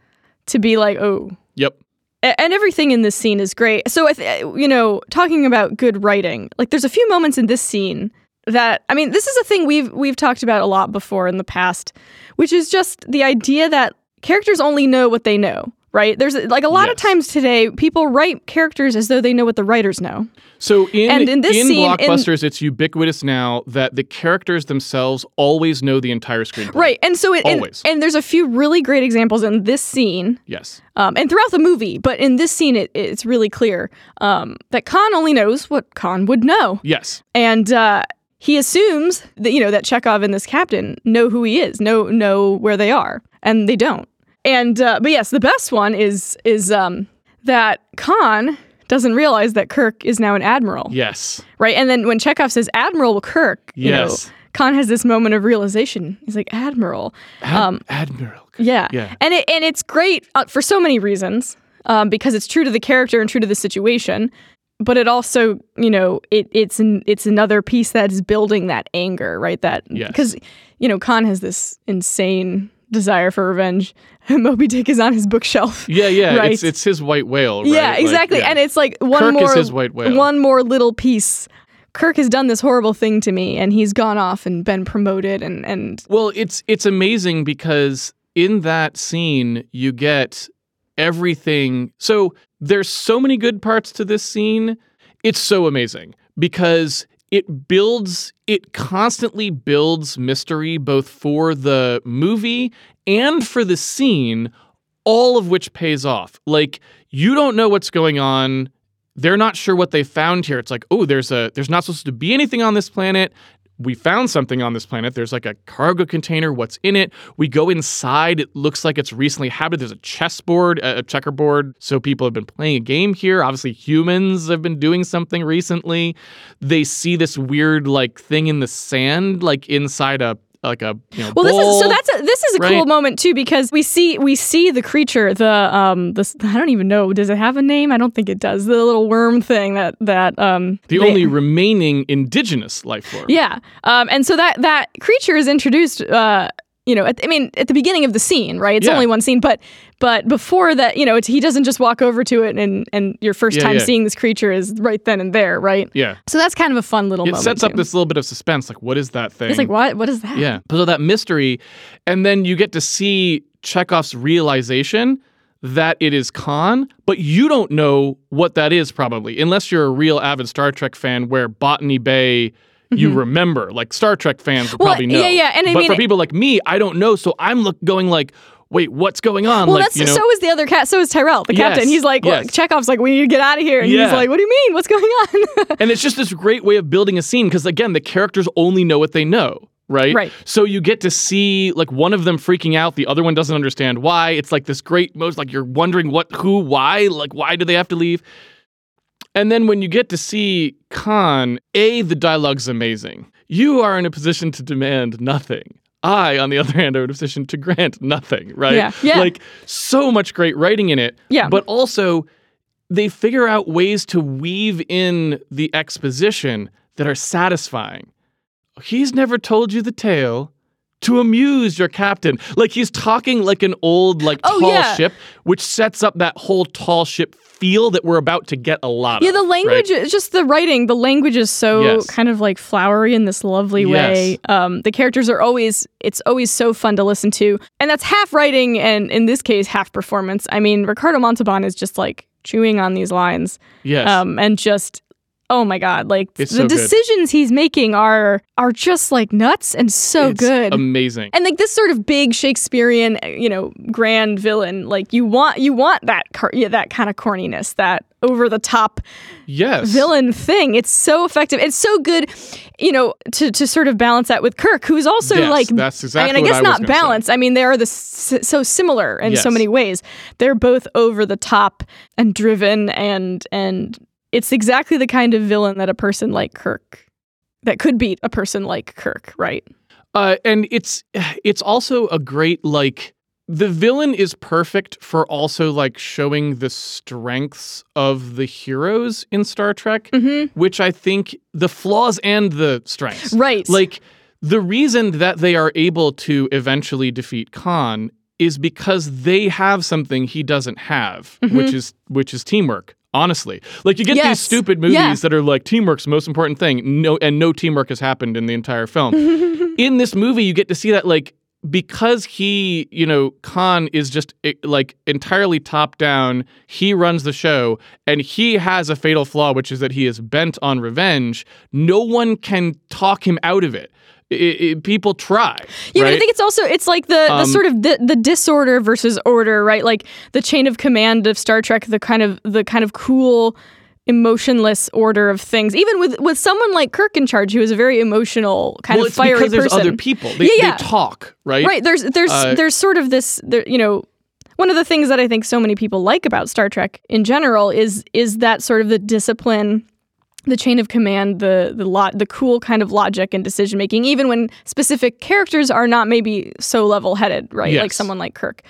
to be like, oh, Yep. a- and everything in this scene is great. So, I you know, talking about good writing, like there's a few moments in this scene that I mean, this is a thing we've we've talked about a lot before in the past, which is just the idea that characters only know what they know. Right? There's like a lot of times today, people write characters as though they know what the writers know. So in And in this scene- in- blockbusters, it's ubiquitous now that the characters themselves always know the entire screenplay. Right. And so it and, Always. and there's a few really great examples in this scene Yes. um, and throughout the movie, but in this scene, it, it's really clear um, that Khan only knows what Khan would know. Yes. and uh, he assumes that you know that Chekov and this captain know who he is, know know where they are, and they don't. And uh, but yes, the best one is is um, that Khan doesn't realize that Kirk is now an admiral, Yes. right? And then when Chekov says Admiral Kirk, Yes. know, Khan has this moment of realization. He's like Admiral, Ad- Admiral. yeah, Yeah. and it and it's great uh, for so many reasons um, because it's true to the character and true to the situation, but it also you know it it's an, it's another piece that is building that anger, right? That Yes. because you know Khan has this insane desire for revenge. Moby Dick is on his bookshelf. Yeah, yeah. Right. It's it's his white whale. Right? Yeah, Like, exactly. yeah. And it's like one Kirk is more his white whale. one more little piece. Kirk has done this horrible thing to me, and he's gone off and been promoted, and and Well, it's it's amazing because in that scene you get everything. So there's so many good parts to this scene. It's so amazing because it builds it constantly builds mystery both for the movie and for the scene all of which pays off. Like you don't know what's going on. They're not sure what they found here. It's like, oh, there's a there's not supposed to be anything on this planet. We found something on this planet. There's like a cargo container. What's in it? We go inside. It looks like it's recently happened. There's a chessboard, a checkerboard. So people have been playing a game here. Obviously, humans have been doing something recently. They see this weird like thing in the sand, like inside a like a you know Well, this is so that's a, this is a cool moment too because we see we see the creature the um this I don't even know does it have a name? I don't think it does. The little worm thing that that um the they- only remaining indigenous life form. yeah um and so that that creature is introduced uh you know at, I mean at the beginning of the scene right it's Yeah. only one scene but but before that you know it's, he doesn't just walk over to it and and your first Yeah, time yeah. seeing this creature is right then and there right Yeah. so that's kind of a fun little It sets up this little bit of suspense. Like, what is that thing? it's like what what is that Yeah. So that mystery. And then you get to see Chekov's realization that it is Khan, but you don't know what that is probably, unless you're a real avid Star Trek fan where Botany Bay you remember. Like Star Trek fans Mm-hmm. Well, probably know. yeah, yeah, and I but mean- for people like me, I don't know. So I'm look going like, wait, what's going on? Well, like, that's you know, so is the other cat. So is Terrell, the Yes, captain. He's like, well, yes. Chekov's like, we need to get out of here, and he's like, what do you mean? What's going on? And it's just this great way of building a scene because again, the characters only know what they know. Right? Right. So you get to see like one of them freaking out, the other one doesn't understand why. It's like this great most like you're wondering what, who, why, like why do they have to leave? And then when you get to see Khan, A, the dialogue's amazing. You are in a position to demand nothing. I, on the other hand, are in a position to grant nothing, right? Yeah. Yeah. Like so much great writing in it. Yeah. But also, they figure out ways to weave in the exposition that are satisfying. He's never told you the tale to amuse your captain. Like he's talking like an old, like Oh, tall yeah. ship, which sets up that whole tall ship feel that we're about to get a lot Yeah, of. the language, is just the writing, the language is so Yes. kind of like flowery in this lovely way. Yes. Um, the characters are always, it's always so fun to listen to. And that's half writing and in this case, half performance. I mean, Ricardo Montalban is just like chewing on these lines Yes. um, and just, oh my God, like It's the so good. decisions he's making are are just like nuts and so It's good. Amazing. and like this sort of big Shakespearean, eh, you know, grand villain, like you want you want that car- yeah, that kind of corniness, that over the top yes. villain thing. It's so effective. It's so good, you know, to to sort of balance that with Kirk, who's also Yes, like that's exactly I mean, I guess I not gonna say. balance. I mean, they are the s- so similar in so many ways. They're both over the top and driven, and and it's exactly the kind of villain that a person like Kirk that could beat a person like Kirk, right? Uh, and it's it's also a great like the villain is perfect for also like showing the strengths of the heroes in Star Trek, Mm-hmm. which I think the flaws and the strengths. Right. Like the reason that they are able to eventually defeat Khan is because they have something he doesn't have, which is which is teamwork. Honestly, like you get Mm-hmm. these stupid movies Yeah. that are like teamwork's the most important thing. No, and no teamwork has happened in the entire film. in this movie, you get to see that like because he, you know, Khan is just eh, like entirely top down. He runs the show, and he has a fatal flaw, which is that he is bent on revenge. No one can talk him out of it. I- I- people try. Yeah, right? but I think it's also it's like the, the Um, sort of the, the disorder versus order, right? Like the chain of command of Star Trek, the kind of the kind of cool, emotionless order of things. Even with with someone like Kirk in charge, who is a very emotional, kind well, of it's fiery because there's person. other people. They, Yeah, yeah. they talk, right? Right. There's there's Uh, there's sort of this there you know one of the things that I think so many people like about Star Trek in general is is that sort of the discipline the chain of command the the lot the cool kind of logic and decision making even when specific characters are not maybe so level headed right? Like someone like Kirk.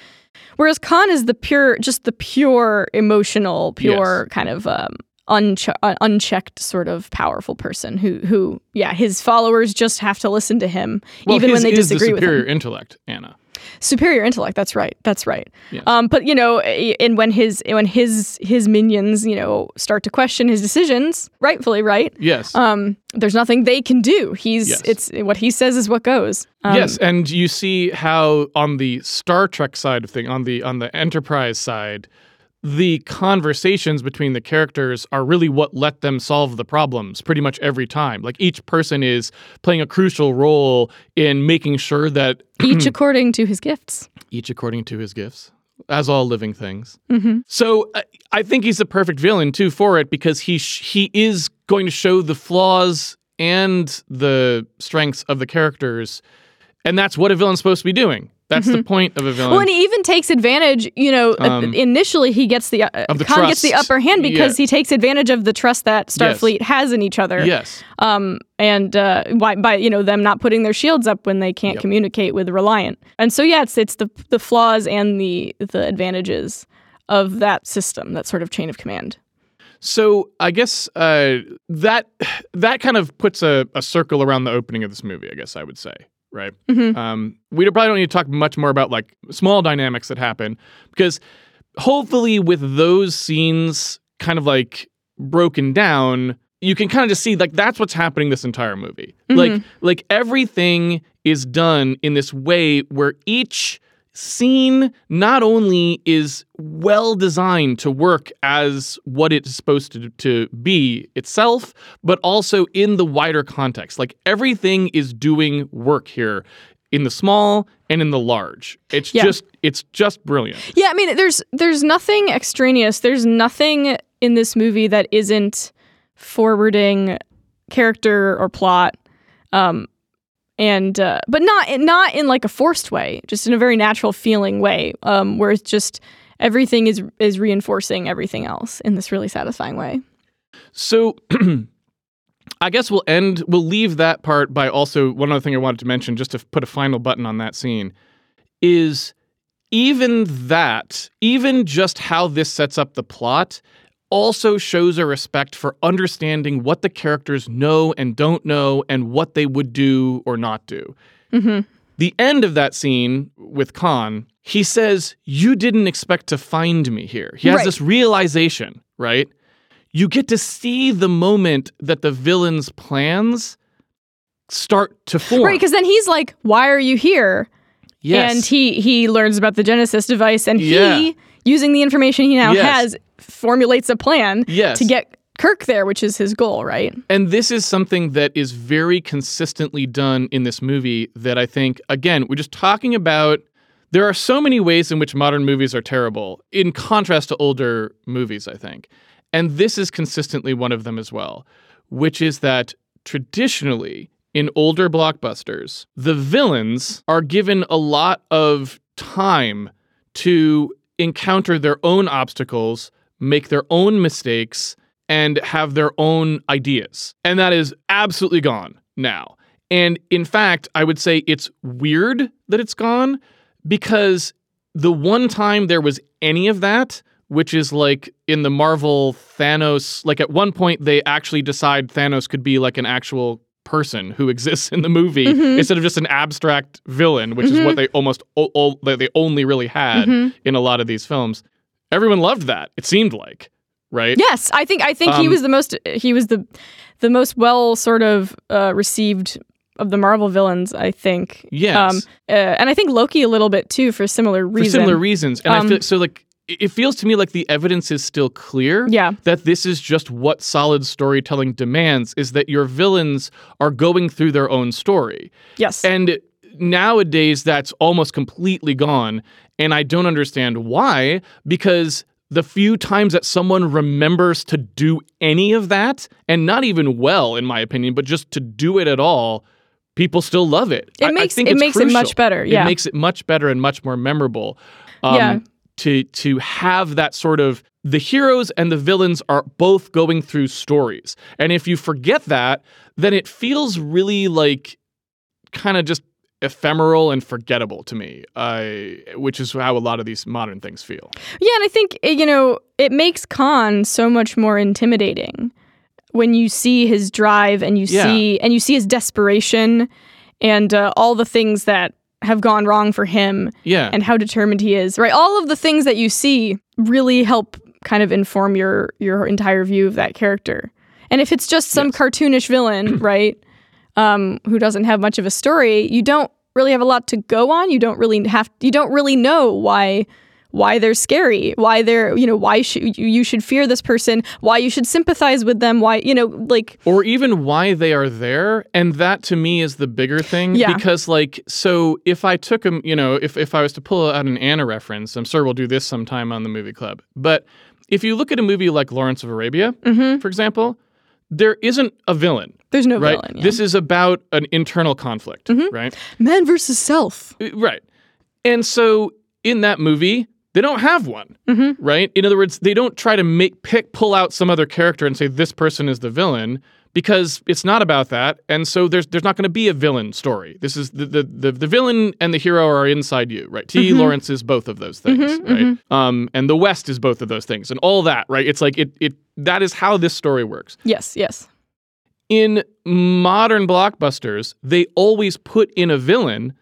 Whereas Khan is the pure just the pure emotional pure kind of um unche- uh, unchecked sort of powerful person who who yeah his followers just have to listen to him Well, even when they is disagree the with him. superior intellect, Anna. Superior intellect that's right that's right Yes. um but you know and when his when his his minions you know start to question his decisions rightfully right Yes. um there's nothing they can do he's Yes. it's what he says is what goes um, yes, and you see how on the Star Trek side of thing, on the on the Enterprise side, the conversations between the characters are really what let them solve the problems pretty much every time. Like each person is playing a crucial role in making sure that each according to his gifts each according to his gifts, as all living things. hmm So I, I think he's the perfect villain too for it because he sh- he is going to show the flaws and the strengths of the characters, and that's what a villain's supposed to be doing. That's the point of a villain. well and he even takes advantage you know uh, Um, initially he gets the, uh, the Khan gets the upper hand because Yeah. he takes advantage of the trust that Starfleet has in each other yes, um, and uh, by, by you know them not putting their shields up when they can't Yep. communicate with Reliant. And so yeah, it's it's the the flaws and the the advantages of that system, that sort of chain of command. So I guess uh, that that kind of puts a, a circle around the opening of this movie. I guess I would say, right? Mhm. Um, we probably don't need to talk much more about like small dynamics that happen because hopefully with those scenes kind of like broken down, you can kind of just see like that's what's happening this entire movie. Like like everything is done in this way where each scene not only is well designed to work as what it's supposed to, to be itself, but also in the wider context. Like everything is doing work here in the small and in the large. It's Yeah. just it's just brilliant. Yeah, I mean, there's there's nothing extraneous. There's nothing in this movie that isn't forwarding character or plot, um, and uh, but not not in like a forced way, just in a very natural feeling way, um, where it's just everything is is reinforcing everything else in this really satisfying way. So I guess we'll end, we'll leave that part by also one other thing I wanted to mention, just to put a final button on that scene, is even that, even just how this sets up the plot, also shows a respect for understanding what the characters know and don't know and what they would do or not do. Mm-hmm. The end of that scene with Khan, he says, You didn't expect to find me here. He has Right. this realization, right? You get to see the moment that the villain's plans start to form. Right, because then he's like, "Why are you here?" yes. And he he learns about the Genesis device, and Yeah. he, using the information he now Yes. has, formulates a plan Yes. to get Kirk there, which is his goal, right? And this is something that is very consistently done in this movie that I think, again, we're just talking about. There are so many ways in which modern movies are terrible, in contrast to older movies, I think. And this is consistently one of them as well, which is that traditionally, in older blockbusters, the villains are given a lot of time to encounter their own obstacles, make their own mistakes, and have their own ideas. And that is absolutely gone now. And in fact, I would say it's weird that it's gone because the one time there was any of that, which is like in the Marvel Thanos, like at one point they actually decide Thanos could be like an actual person who exists in the movie mm-hmm. instead of just an abstract villain, which is what mm-hmm. they almost o- o- they only really had mm-hmm. in a lot of these films. Everyone loved that. It seemed like, right? Yes, I think I think he Um, was the most he was the the most well sort of uh, received of the Marvel villains. I think. Yes. uh, and I think Loki a little bit too for similar reasons. for similar reasons. And I Um, feel so like it it feels to me like the evidence is still clear. Yeah. That this is just what solid storytelling demands is that your villains are going through their own story. Yes. And nowadays that's almost completely gone. And I don't understand why, because the few times that someone remembers to do any of that, and not even well, in my opinion, but just to do it at all, people still love it. It I- makes- it makes it much better, yeah. It makes it much better and much more memorable. Um, Yeah. To to have that sort of the heroes and the villains are both going through stories, and if you forget that, then it feels really like kind of just ephemeral and forgettable to me, uh, which is how a lot of these modern things feel. Yeah, and I think uh, you know it makes Khan so much more intimidating when you see his drive and you Yeah. see and you see his desperation and uh, all the things that have gone wrong for him Yeah. and how determined he is. Right, all of the things that you see really help kind of inform your your entire view of that character. And if it's just some Yes. cartoonish villain, right, um, who doesn't have much of a story, you don't really have a lot to go on. You don't really have. You don't really know why why they're scary, why they're you know why should you, should fear this person, why you should sympathize with them, why you know like or even why they are there and that to me is the bigger thing Yeah. because like so if i took them you know if, if i was to pull out an anna reference i'm sure we'll do this sometime on the movie club but if you look at a movie like lawrence of arabia for example there isn't a villain there's no right villain. Yeah. Mm-hmm. this is about an internal conflict right man versus self. Uh, right and so in that movie they don't have one Mm-hmm. right in other words they don't try to make pick pull out some other character and say this person is the villain because it's not about that. And so there's there's not going to be a villain story. This is the, the the the villain and the hero are inside you right? T. Mm-hmm. lawrence is both of those things right? um and the west is both of those things and all that right? It's like it it that is how this story works. Yes, yes. in modern blockbusters, they always put in a villain,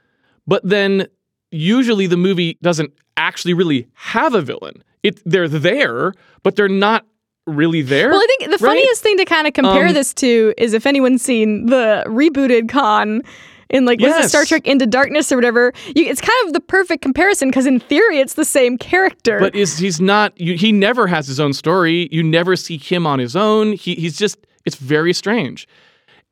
but then usually the movie doesn't actually really have a villain. It they're there, but they're not really there. Well, I think the right? funniest thing to kind of compare Um, this to is if anyone's seen the rebooted Khan in like was it Star Trek Into Darkness or whatever. You, it's kind of the perfect comparison because in theory it's the same character. But is he's not? You, he never has his own story. You never see him on his own. He, he's just. It's very strange.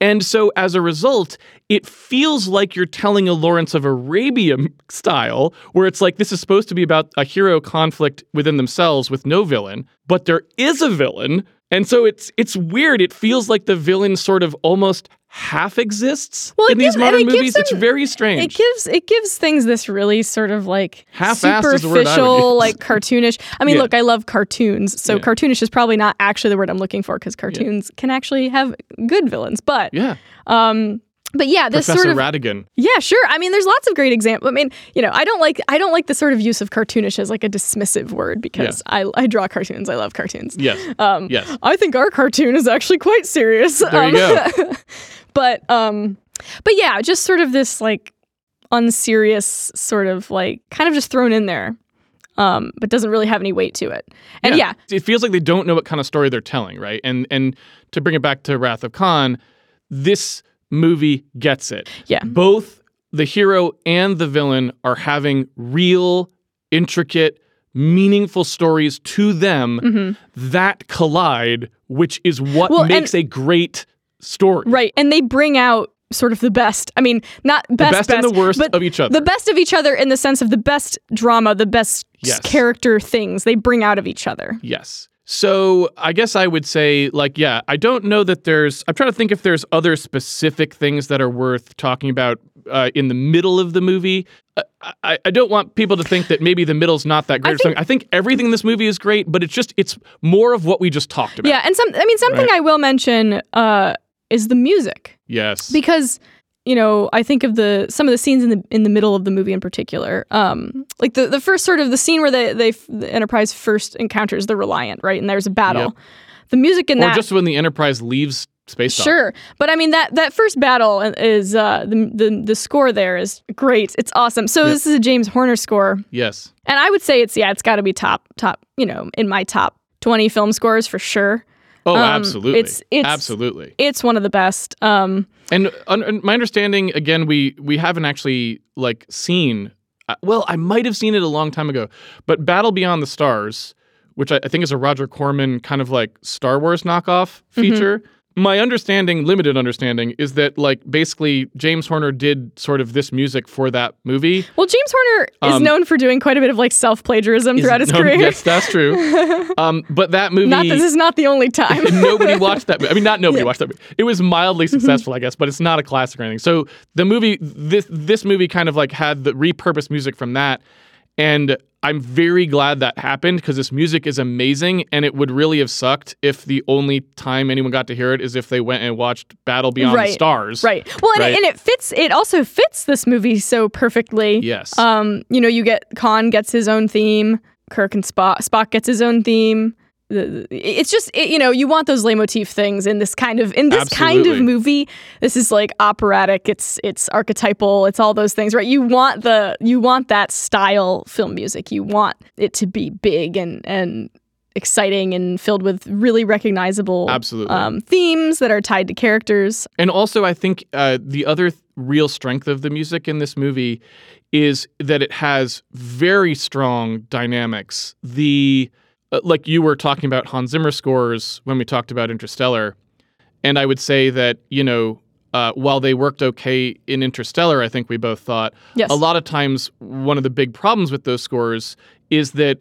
And so as a result, it feels like you're telling a Lawrence of Arabia style, where it's like this is supposed to be about a hero conflict within themselves with no villain, but there is a villain. And so it's it's weird. It feels like the villain sort of almost half exists Well, in these gives- and modern it movies. It's very strange. It gives it gives things this really sort of like Half-assed is the word I would superficial, like cartoonish. I mean, Yeah. look, I love cartoons, so Yeah. cartoonish is probably not actually the word I'm looking for because cartoons can actually have good villains. But yeah, um, but yeah, this Professor sort of Ratigan. yeah, sure. I mean, there's lots of great examples. I mean, you know, I don't like I don't like the sort of use of cartoonish as like a dismissive word because I I draw cartoons. I love cartoons. Yes, Um, yes. I think our cartoon is actually quite serious. There you go. but um, but yeah, just sort of this like unserious sort of like kind of just thrown in there, um, but doesn't really have any weight to it. And yeah, it feels like they don't know what kind of story they're telling, right? And and to bring it back to Wrath of Khan, this movie gets it. Yeah. both the hero and the villain are having real, intricate, meaningful stories to them that collide, which is what Mm-hmm. Well, and- makes a great story. right. And they bring out sort of the best. I mean, not best, best and the worst but of each other. The best of each other in the sense of the best drama, the best Yes. character things they bring out of each other. Yes. So I guess I would say, like, yeah, I don't know that there's. I'm trying to think if there's other specific things that are worth talking about uh, in the middle of the movie. Uh, I, I don't want people to think that maybe the middle's not that great. or think- something. I think everything in this movie is great, but it's just it's more of what we just talked about. Yeah, and some I mean something Right. I will mention uh, is the music. Yes. because you know I think of the some of the scenes in the in the middle of the movie in particular, um, like the the first sort of the scene where they they the Enterprise first encounters the Reliant, right, and there's a battle. Yep. The music in that or that, just when the Enterprise leaves space. dock. sure, but I mean that that first battle is uh, the the the score there is great. It's awesome. So Yep. this is a James Horner score, Yes. and I would say it's yeah, it's got to be top top you know in my top twenty film scores for sure. Oh, Um, absolutely. it's- it's- absolutely. It's one of the best. Um, And my understanding, again, we we haven't actually like seen. Uh, well, I might have seen it a long time ago, but Battle Beyond the Stars, which I, I think is a Roger Corman kind of like Star Wars knockoff Mm-hmm. My understanding, limited understanding, is that like basically James Horner did sort of this music for that movie. Well, James Horner is Um, known for doing quite a bit of like self plagiarism throughout his No, career. Yes, that's true. um, but that movie. Not this is not the only time. nobody watched that. movie. I mean, not nobody watched that. Movie. It was mildly Mm-hmm. successful, I guess, but it's not a classic or anything. So the movie, this this movie, kind of like had the repurposed music from that, and I'm very glad that happened because this music is amazing, and it would really have sucked if the only time anyone got to hear it is if they went and watched Battle Beyond Right. the Stars. right. Well, and, Right. It, and it fits. It also fits this movie so perfectly. Yes. Um, you know, you get Khan gets his own theme. Kirk and Spock. Spock gets his own theme. It's just it, you know you want those leitmotif things in this kind of in this kind of movie. This is like operatic. It's it's archetypal. It's all those things, right? You want the you want that style film music. You want it to be big and and exciting and filled with really recognizable Absolutely. um, themes that are tied to characters. And also, I think uh, the other th- real strength of the music in this movie is that it has very strong dynamics. The like you were talking about Hans Zimmer scores when we talked about Interstellar, and I would say that you know. Uh, while they worked okay in Interstellar, I think we both thought Yes. a lot of times one of the big problems with those scores is that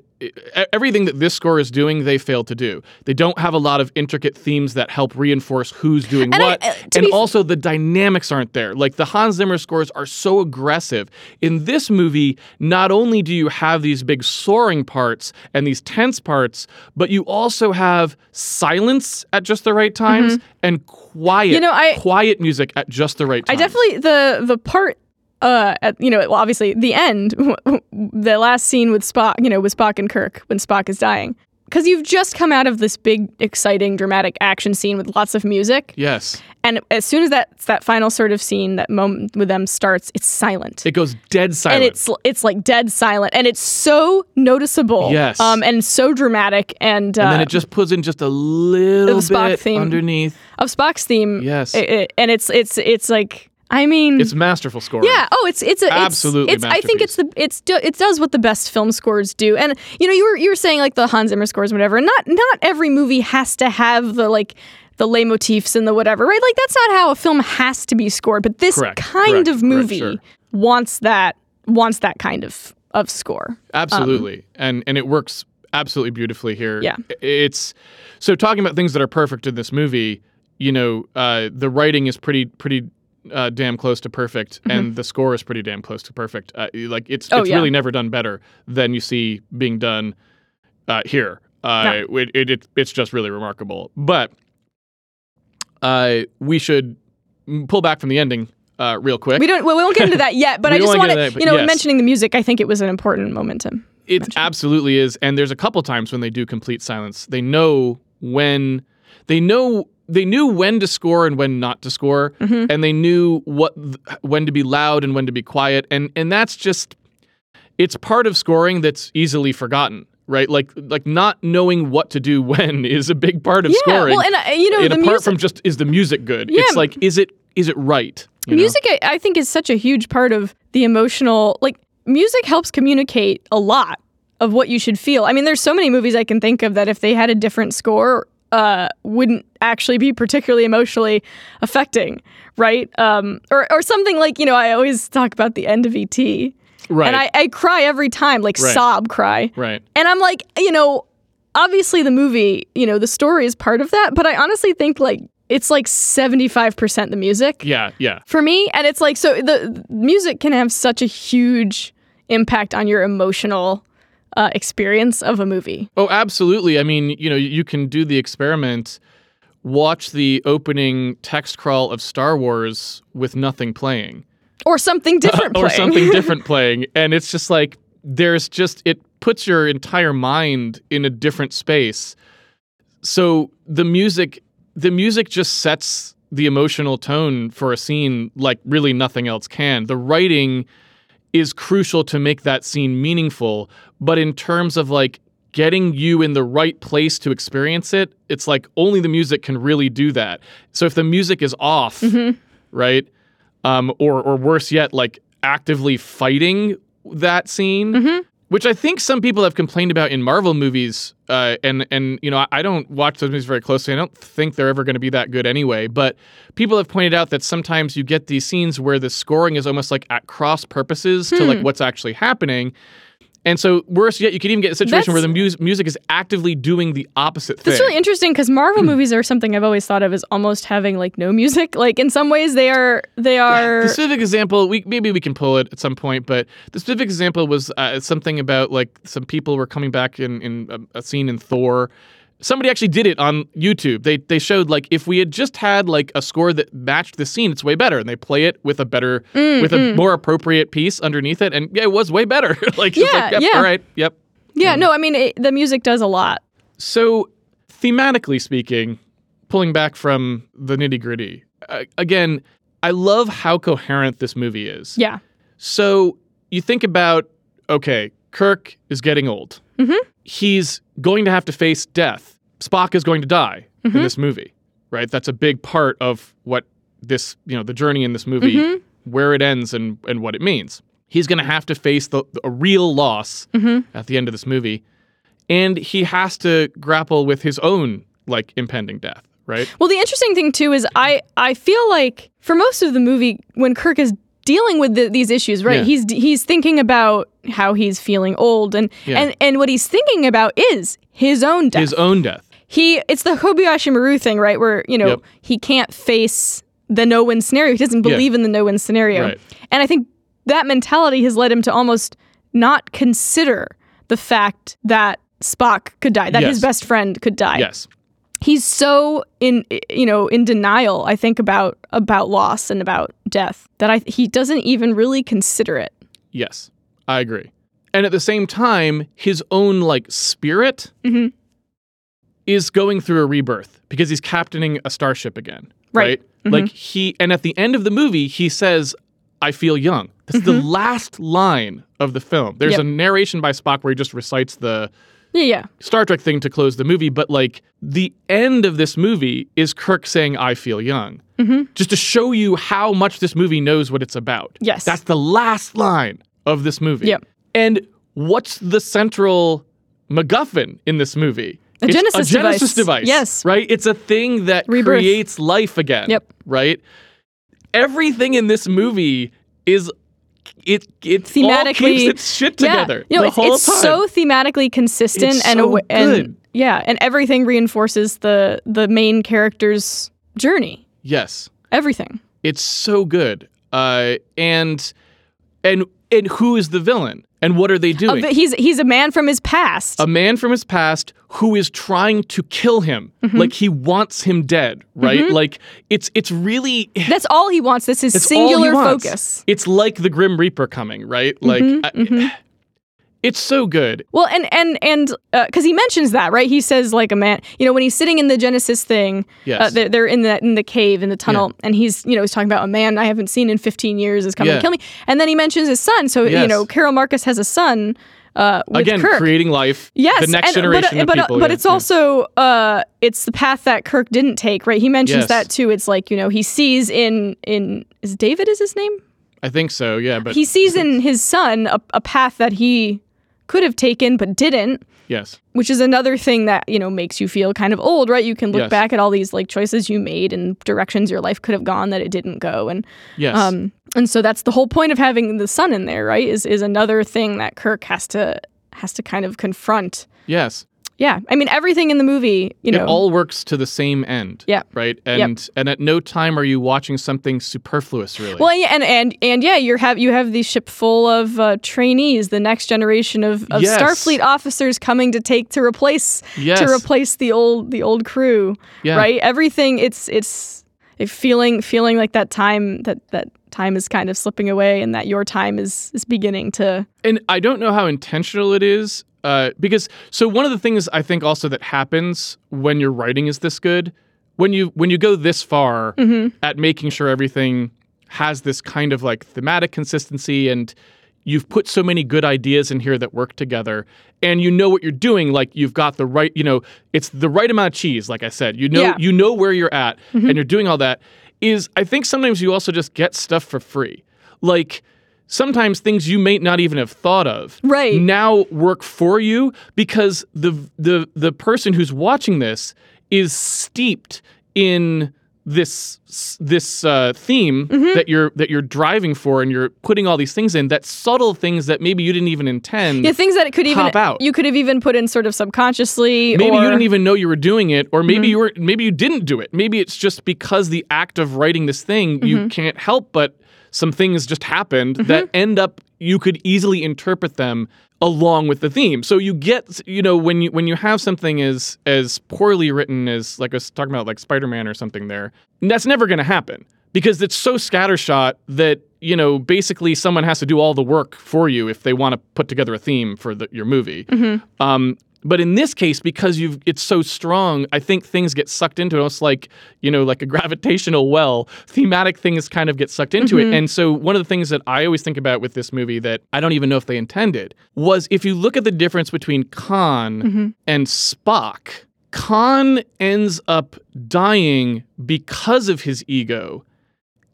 everything that this score is doing, they fail to do. They don't have a lot of intricate themes that help reinforce who's doing And I- what, uh, and be f- also the dynamics aren't there. Like the Hans Zimmer scores are so aggressive. In this movie, not only do you have these big soaring parts and these tense parts, but you also have silence at just the right times and quiet, Mm-hmm. You know, I- quiet music at just the right I definitely the the part uh at, you know well obviously the end the last scene with Spock you know with Spock and Kirk when Spock is dying because you've just come out of this big exciting dramatic action scene with lots of music yes, and as soon as that that final sort of scene that moment with them starts it's silent it goes dead silent. and it's it's like dead silent and it's so noticeable Yes. um and so dramatic and uh, and then it just puts in just a little Spock bit theme. underneath. of Spock's theme Yes. it- it- and it's it's it's like I mean It's masterful scoring. Yeah. Oh, it's it's a, it's, Absolutely It's, I think it's the it's do, it does what the best film scores do, and you know you were you were saying like the Hans Zimmer scores, and whatever. Not not every movie has to have the like the leitmotifs and the whatever, right? Like that's not how a film has to be scored. But this Correct, kind correct, of correct, movie sure. wants that wants that kind of of score. Absolutely. and and it works absolutely beautifully here. Yeah. It's so talking about things that are perfect in this movie, you know, uh, the writing is pretty pretty uh, damn close to perfect, and the score is pretty damn close to perfect. Uh, like it's Mm-hmm. Oh, it's yeah. really never done better than you see being done uh, here. Uh, it, it, it it's just really remarkable. But uh, we should pull back from the ending uh, real quick. We don't. Well, we won't get into that yet. But I just want to, into that, but you know, yes. mentioning the music, I think it was an important momentum. It absolutely is, and there's a couple times when they do complete silence. They know when they know they knew when to score and when not to score, Mm-hmm. and they knew what when to be loud and when to be quiet, and and that's just it's part of scoring that's easily forgotten, right? Like like not knowing what to do when is a big part of Yeah. scoring. Well, and uh, you know, and apart music, from just is the music good? Yeah. It's like is it is it right? you music, I, I think, is such a huge part of the emotional. Like, music helps communicate a lot of what you should feel. I mean, there's so many movies I can think of that if they had a different score, uh, wouldn't actually be particularly emotionally affecting, right? Um, or or something like you know, I always talk about the end of ET, right, and I, I cry every time, like Right. sob cry. right. And I'm like, you know, obviously the movie, you know, the story is part of that, but I honestly think like it's like 75% the music Yeah, yeah. for me. And it's like, so the, the music can have such a huge impact on your emotional uh, experience of a movie. Oh, absolutely. I mean, you know, you can do the experiment, watch the opening text crawl of Star Wars with nothing playing, Or something different or something different playing, and it's just like there's just it puts your entire mind in a different space. So the music, the music just sets the emotional tone for a scene like really nothing else can. The writing is crucial to make that scene meaningful. But in terms of like getting you in the right place to experience it, it's like only the music can really do that. So if the music is off, right, um, or or worse yet, like actively fighting that scene. Which I think some people have complained about in Marvel movies, uh, and and you know I, I don't watch those movies very closely. I don't think they're ever going to be that good anyway. But people have pointed out that sometimes you get these scenes where the scoring is almost like at cross purposes to like what's actually happening. And so worse yet, you could even get a situation where the mus- music is actively doing the opposite thing. It's really interesting because Marvel movies are something I've always thought of as almost having like no music. Like in some ways they are they are the specific example, we maybe we can pull it at some point, but the specific example was uh, something about like some people were coming back in in a, a scene in Thor. Somebody actually did it on YouTube. They they showed like if we had just had like a score that matched the scene, it's way better. And they play it with a better, Mm, with a more appropriate piece underneath it, and yeah, it was way better. like Yeah, like, yep, yeah. all right, yep. Yeah, no, I mean it, the music does a lot. So, thematically speaking, pulling back from the nitty gritty, uh, again, I love how coherent this movie is. Yeah. So, you think about okay, Kirk is getting old. Mm-hmm. He's going to have to face death. Spock is going to die in mm-hmm. this movie, right? That's a big part of what this, you know, the journey in this movie, mm-hmm. where it ends and, and what it means. He's going to have to face the, a real loss at the end of this movie and he has to grapple with his own like impending death right Well, the interesting thing too is I I feel like for most of the movie when Kirk is dealing with the, these issues, right? Yeah. He's he's thinking about how he's feeling old and Yeah. and and what he's thinking about is his own death. his own death he it's the Kobayashi Maru thing, right? Where you know Yep. he can't face the no win scenario. He doesn't Yeah. believe in the no win scenario, Right. and I think that mentality has led him to almost not consider the fact that Spock could die, that Yes. his best friend could die yes he's so in you know in denial i think about about loss and about death that i he doesn't even really consider it yes i agree and at the same time his own like spirit Mhm. is going through a rebirth because he's captaining a starship again Right. Mm-hmm. like he and at the end of the movie he says i feel young that's the last line of the film there's Mm-hmm. Yep. a narration by spock where he just recites the yeah yeah Star Trek thing to close the movie, but like the end of this movie is Kirk saying, I feel young. Mm-hmm. Just to show you how much this movie knows what it's about. Yes. That's the last line of this movie. Yep. And what's the central MacGuffin in this movie? A It's Genesis a Genesis device. device. Yes. Right? It's a thing that Rebirth. creates life again. Yep. Right? Everything in this movie is it it all Thematically- keeps its shit together yeah you know the it's, whole it's time. so thematically consistent It's and, so and yeah and everything reinforces the the main character's journey. Yes. Everything. It's so good. Uh, and and and who is the villain? And what are they doing? Uh, he's he's a man from his past. a man from his past who is trying to kill him. Mm-hmm. Like he wants him dead, right? Like it's it's really That's all he wants. This is singular focus. It's like the Grim Reaper coming, right? Like Mm-hmm, I- it's so good. Well, and and and because he mentions that, right? He says like a man, you know, when he's sitting in the Genesis thing, Yes. uh, they're, they're in the in the cave in the tunnel, and he's you know he's talking about a man I haven't seen in 15 years is coming Yeah. to kill me, and then he mentions his son. So you know, Carol Marcus has a son uh, with Again, Kirk. creating life. Yes, The next and- generation but, of but, people. But yeah, it's yeah. also uh, it's the path that Kirk didn't take, right? He mentions Yes. that too. It's like you know he sees in in is David is his name? I think so, yeah. But He sees in his son a, a path that he could have taken but didn't yes. which is another thing that you know makes you feel kind of old right you can look Yes. back at all these like choices you made and directions your life could have gone that it didn't go and Yes. um and so that's the whole point of having the son in there right is is another thing that kirk has to has to kind of confront yes. Yeah i mean everything in the movie you know it all works to the same end. Yeah. Right? And and at no time are you watching something superfluous really. well, yeah, and and and yeah, you have you have the ship full of uh, trainees, the next generation of, of Yes. Starfleet officers coming to take to replace Yes. to replace the old the old crew. Yeah. Right. Everything. It's it's it feeling feeling like that time that that time is kind of slipping away, and that your time is is beginning to. and I don't know how intentional it is, uh, because so one of the things I think also that happens when your writing is this good, when you when you go this far at making sure everything has this kind of like thematic consistency and you've put so many good ideas in here that work together and you know what you're doing like you've got the right you know it's the right amount of cheese like i said. You know Yeah. you know where you're at and you're doing all that is i think sometimes you also just get stuff for free. Like sometimes things you may not even have thought of Right. now work for you because the the the person who's watching this is steeped in this this uh, theme Mm-hmm. that you're that you're driving for and you're putting all these things in that subtle things that maybe you didn't even intend Yeah, things that it could even Pop out. you could have even put in sort of subconsciously. maybe or, Mm-hmm. you didn't even know you were doing it or maybe you were maybe you didn't do it maybe it's just because the act of writing this thing Mm-hmm. you can't help but some things just happened that end up you could easily interpret them along with the theme. So you get you know when you when you have something as as poorly written as like I was talking about like Spider-Man or something there that's never going to happen because it's so scattershot that you know basically someone has to do all the work for you if they want to put together a theme for the, your movie. Um, but in this case, because you've it's so strong, I think things get sucked into it, almost like you know, like a gravitational well. Thematic things kind of get sucked into it, mm-hmm. and so one of the things that I always think about with this movie that I don't even know if they intended was if you look at the difference between Khan mm-hmm. and Spock, Khan ends up dying because of his ego.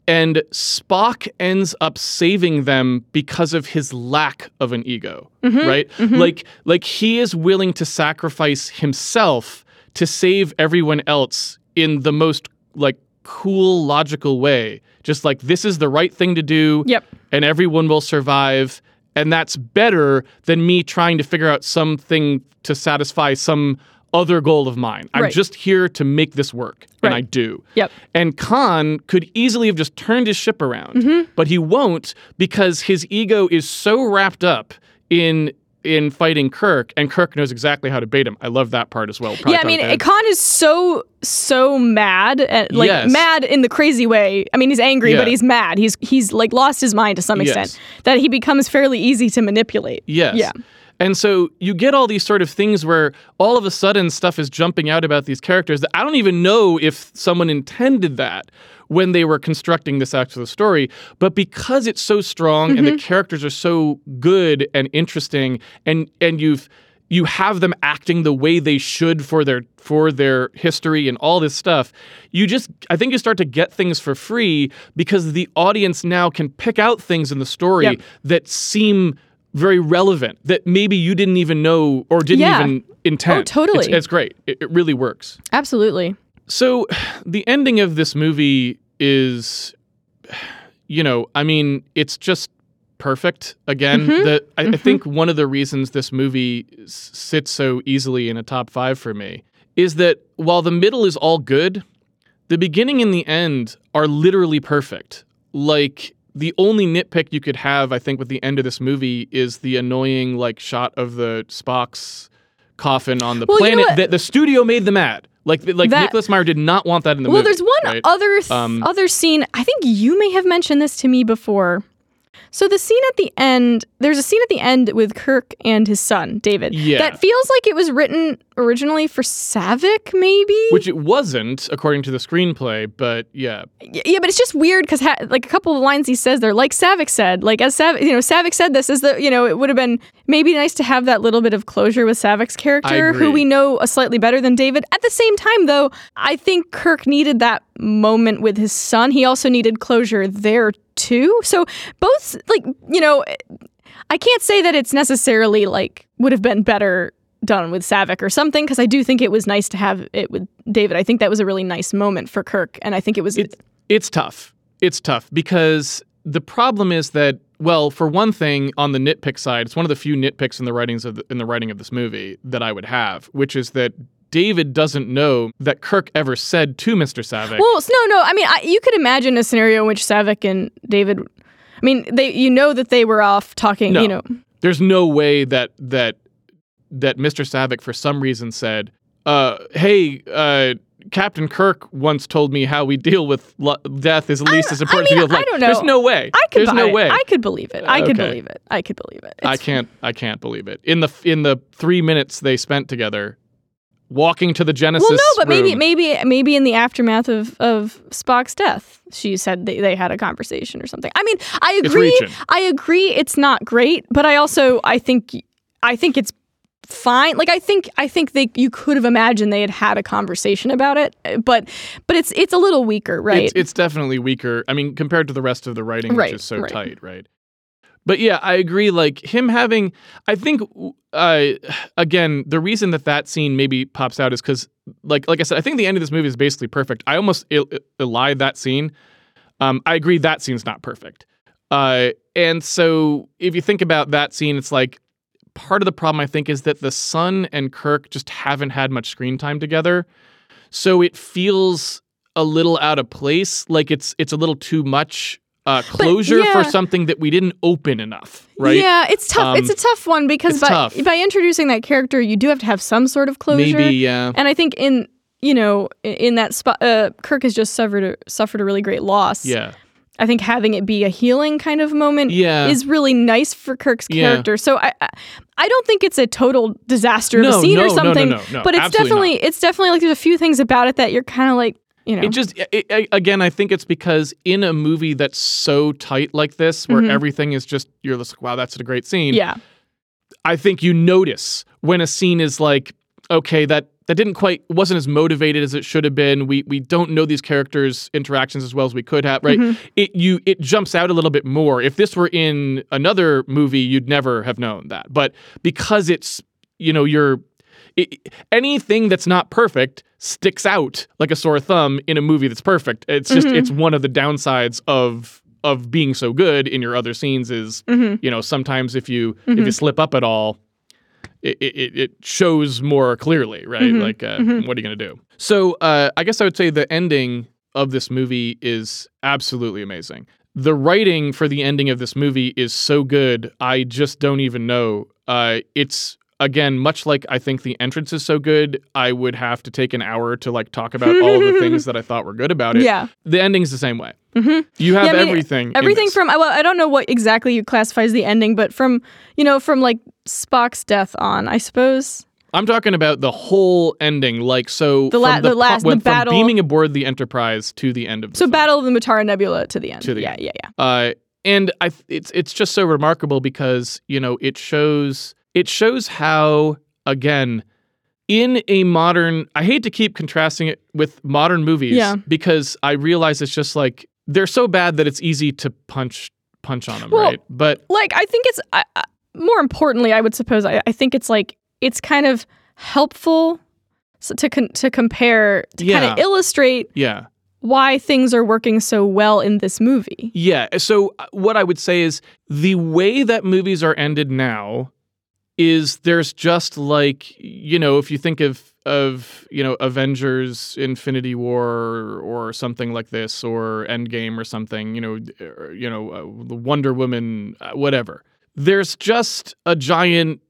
And Spock ends up saving them because of his lack of an ego, mm-hmm. right? Mm-hmm. Like like he is willing to sacrifice himself to save everyone else in the most like cool logical way. Just like this is the right thing to do Yep. and everyone will survive and that's better than me trying to figure out something to satisfy some other goal of mine. I'm Right. just here to make this work and Right. I do. Yep. And Khan could easily have just turned his ship around, Mm-hmm. but he won't because his ego is so wrapped up in in fighting Kirk, and Kirk knows exactly how to bait him. I love that part as well. Probably yeah, I mean. Khan is so so mad, and, like Yes. mad in the crazy way. I mean, he's angry, Yeah. but he's mad. He's he's like lost his mind to some Yes. extent. That he becomes fairly easy to manipulate. Yes. Yeah. And so you get all these sort of things where all of a sudden stuff is jumping out about these characters that I don't even know if someone intended that when they were constructing this actual story. But because it's so strong and the mm-hmm. characters are so good and interesting and and you've you have them acting the way they should for their for their history and all this stuff you just i think you start to get things for free because the audience now can pick out things in the story Yep. that seem very relevant that maybe you didn't even know or didn't Yeah. even intend Oh, totally. it's, it's great it, it really works Absolutely. so the ending of this movie is you know i mean it's just perfect again Mm-hmm. the I, I think one of the reasons this movie s- sits so easily in a top five for me is that while the middle is all good the beginning and the end are literally perfect. Like the only nitpick you could have, I think, with the end of this movie is the annoying like shot of the Spock's coffin on the Well, you know planet that the studio made them at. Like like That- Nicholas Meyer did not want that in the well, movie. Well, there's one right? other th- Um, other scene. I think you may have mentioned this to me before. So the scene at the end, there's a scene at the end with Kirk and his son David. Yeah. That feels like it was written originally for Saavik, maybe. Which it wasn't, according to the screenplay, but yeah. Yeah, but it's just weird because ha- like a couple of lines he says there, like Saavik said, like as Sav, you know, Saavik said this is the, you know, it would have been maybe nice to have that little bit of closure with Saavik's character, who we know a slightly better than David. At the same time, though, I think Kirk needed that moment with his son. He also needed closure there too. So both, like, you know, I can't say that it's necessarily like would have been better done with Saavik or something because I do think it was nice to have it with David. I think that was a really nice moment for Kirk, and I think it was It, it's tough. It's tough because the problem is that, well, for one thing, on the nitpick side, it's one of the few nitpicks in the writings of the, in the writing of this movie that I would have, which is that David doesn't know that Kirk ever said to Mr. Saavik. Well, no, no. I mean, I, you could imagine a scenario in which Saavik and David. I mean, they you know that they were off talking. No. You know, There's no way that that that Mr. Saavik for some reason said, uh, "Hey, uh, Captain Kirk once told me how we deal with lo- death is at least as important mean, to deal with I don't know. There's no way. I could. There's no it. way. I could believe it. I could Okay. believe it. I could believe it. I can't. I can't believe it. In the in the three minutes they spent together, walking to the Genesis. Well, no, but maybe room- maybe maybe in the aftermath of of Spock's death, she said they, they had a conversation or something. I mean, I agree. I agree. It's not great, but I also I think I think it's fine. Like I think I think they you could have imagined they had had a conversation about it, but but it's it's a little weaker, right? It's, it's definitely weaker. I mean, compared to the rest of the writing, Right, which is so right. tight, right? But yeah, I agree. Like him having, I think, uh, again, the reason that that scene maybe pops out is because, like, like I said, I think the end of this movie is basically perfect. I almost el- elide that scene. Um, I agree that scene's not perfect. Uh, and so if you think about that scene, it's like part of the problem I think is that the son and Kirk just haven't had much screen time together. So it feels a little out of place, like it's it's a little too much uh, closure yeah. for something that we didn't open enough, right? Yeah, it's tough. it's Um, a tough one because by tough. by introducing that character, you do have to have some sort of closure. Maybe, yeah. And I think in you know in that spot, uh, Kirk has just suffered a, suffered a really great loss. Yeah. I think having it be a healing kind of moment Yeah. is really nice for Kirk's Yeah. character. So I, I don't think it's a total disaster of a scene no, or no, no, something. no, no, but it's definitely it's definitely like there's a few things about it that you're kind of like you know It just it, again, I think it's because in a movie that's so tight like this, where Mhm. everything is just you're just like, wow, that's a great scene. yeah I think you notice when a scene is like, okay, that that didn't quite wasn't as motivated as it should have been. We we don't know these characters' interactions as well as we could have, right? Mhm. It you it jumps out a little bit more. If this were in another movie, you'd never have known that. But because it's you know you're it, anything that's not perfect sticks out like a sore thumb in a movie that's perfect. It's just Mhm. it's one of the downsides of of being so good in your other scenes is Mhm. you know sometimes if you if you slip up at all it, it, it shows more clearly right Mhm. like uh, Mhm. what are you gonna do so uh, i guess i would say the ending of this movie is absolutely amazing the writing for the ending of this movie is so good i just don't even know uh, it's again much like i think the entrance is so good i would have to take an hour to like talk about all the things that i thought were good about it yeah the ending's the same way Mhm. you have Yeah, I mean, everything everything from well i don't know what exactly you classify as the ending but from you know from like spock's death on i suppose I'm talking about the whole ending, like so. The la- the po- last- the when- from battle- beaming aboard the Enterprise to the end of the so film. battle of the Mutara nebula to the end To the yeah end. yeah yeah Uh, and I, it's it's just so remarkable because you know it shows it shows how again in a modern. I hate to keep contrasting it with modern movies, Yeah. because I realize it's just like they're so bad that it's easy to punch punch on them, Well, right? But like i think it's I I- more importantly i would suppose i, I think it's like it's kind of helpful to con- to compare to kind of illustrate yeah, why things are working so well in this movie Yeah. So uh, what I would say is the way that movies are ended now is there's just like you know if you think of of you know Avengers, Infinity War, or, or something like this, or Endgame, or something. You know, or, you know, uh, the Wonder Woman, uh, whatever. There's just a giant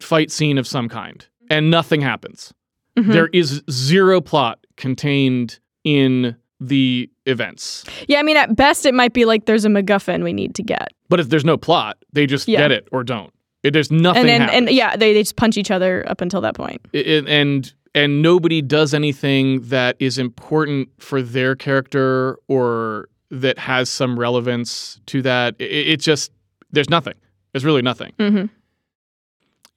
fight scene of some kind, and nothing happens. Mhm. There is zero plot contained in the events. Yeah, I mean, at best, it might be like there's a MacGuffin we need to get, But if there's no plot, they just Yeah. get it or don't. It, there's nothing. and then and yeah, they, they just punch each other up until that point. And and nobody does anything that is important for their character or that has some relevance to that. It, it just there's nothing. There's really nothing. hmm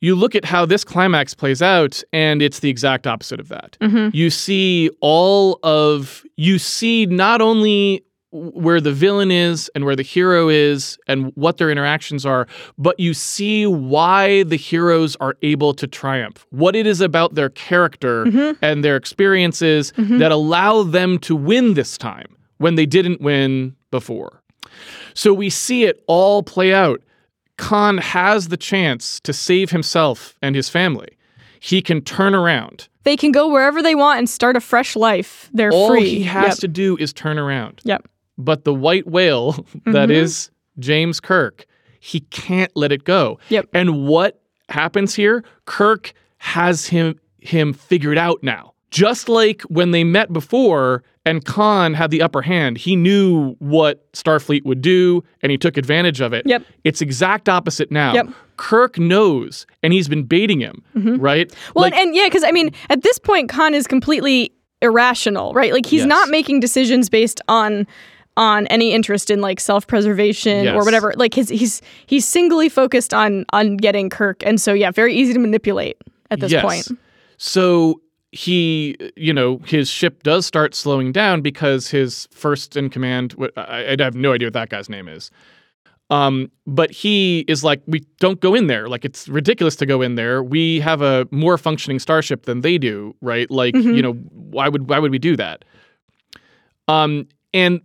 You look at how this climax plays out, and it's the exact opposite of that. hmm You see all of you see not only where the villain is and where the hero is and what their interactions are, but you see why the heroes are able to triumph. What it is about their character Mhm. and their experiences Mhm. that allow them to win this time when they didn't win before. So we see it all play out. Khan has the chance to save himself and his family. He can turn around. They can go wherever they want and start a fresh life. They're All free. All he has Yep. to do is turn around. Yep. But the white whale that Mhm. is James Kirk, he can't let it go. Yep. And what happens here? Kirk has him him figured out now. Just like when they met before and Khan had the upper hand, he knew what Starfleet would do and he took advantage of it. Yep. It's exact opposite now. Yep. Kirk knows and he's been baiting him, right? Mm-hmm. Well, Like- and, and yeah, because I mean, at this point, Khan is completely irrational, right? Like he's Yes. not making decisions based on on any interest in like self-preservation or whatever. Like his he's he's singly focused on on getting Kirk, and so yeah, very easy to manipulate at this yes. point. So he, you know, his ship does start slowing down because his first in command, I, I have no idea what that guy's name is. Um, but he is like, we don't go in there. Like, it's ridiculous to go in there. We have a more functioning starship than they do, right? Like, Mhm. you know, why would why would we do that? Um, and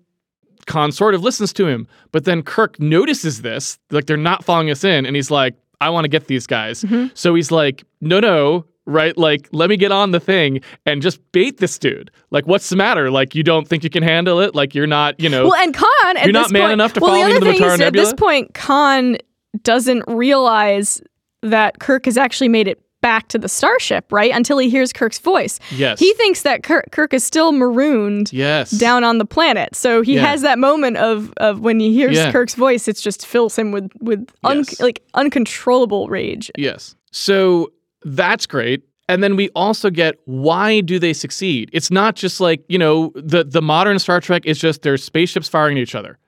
Khan sort of listens to him, but then Kirk notices this, like they're not following us in, and he's like, I want to get these guys. Mhm. So he's like, no, no, right? Like, let me get on the thing and just bait this dude. Like, what's the matter? Like, you don't think you can handle it? Like, you're not, you know. Well, and Khan, at You're not man point, enough to well, follow the other into the thing is, Matar at this point, Khan doesn't realize that Kirk has actually made it back to the starship, right? Until he hears Kirk's voice. yes. He thinks that Kirk, Kirk is still marooned yes. down on the planet. So he Yeah. has that moment of of when he hears Yeah. Kirk's voice, it just fills him with with un- Yes. like uncontrollable rage. Yes. So that's great. And then we also get why do they succeed? It's not just like, you know, the the modern Star Trek is just there's spaceships firing at each other.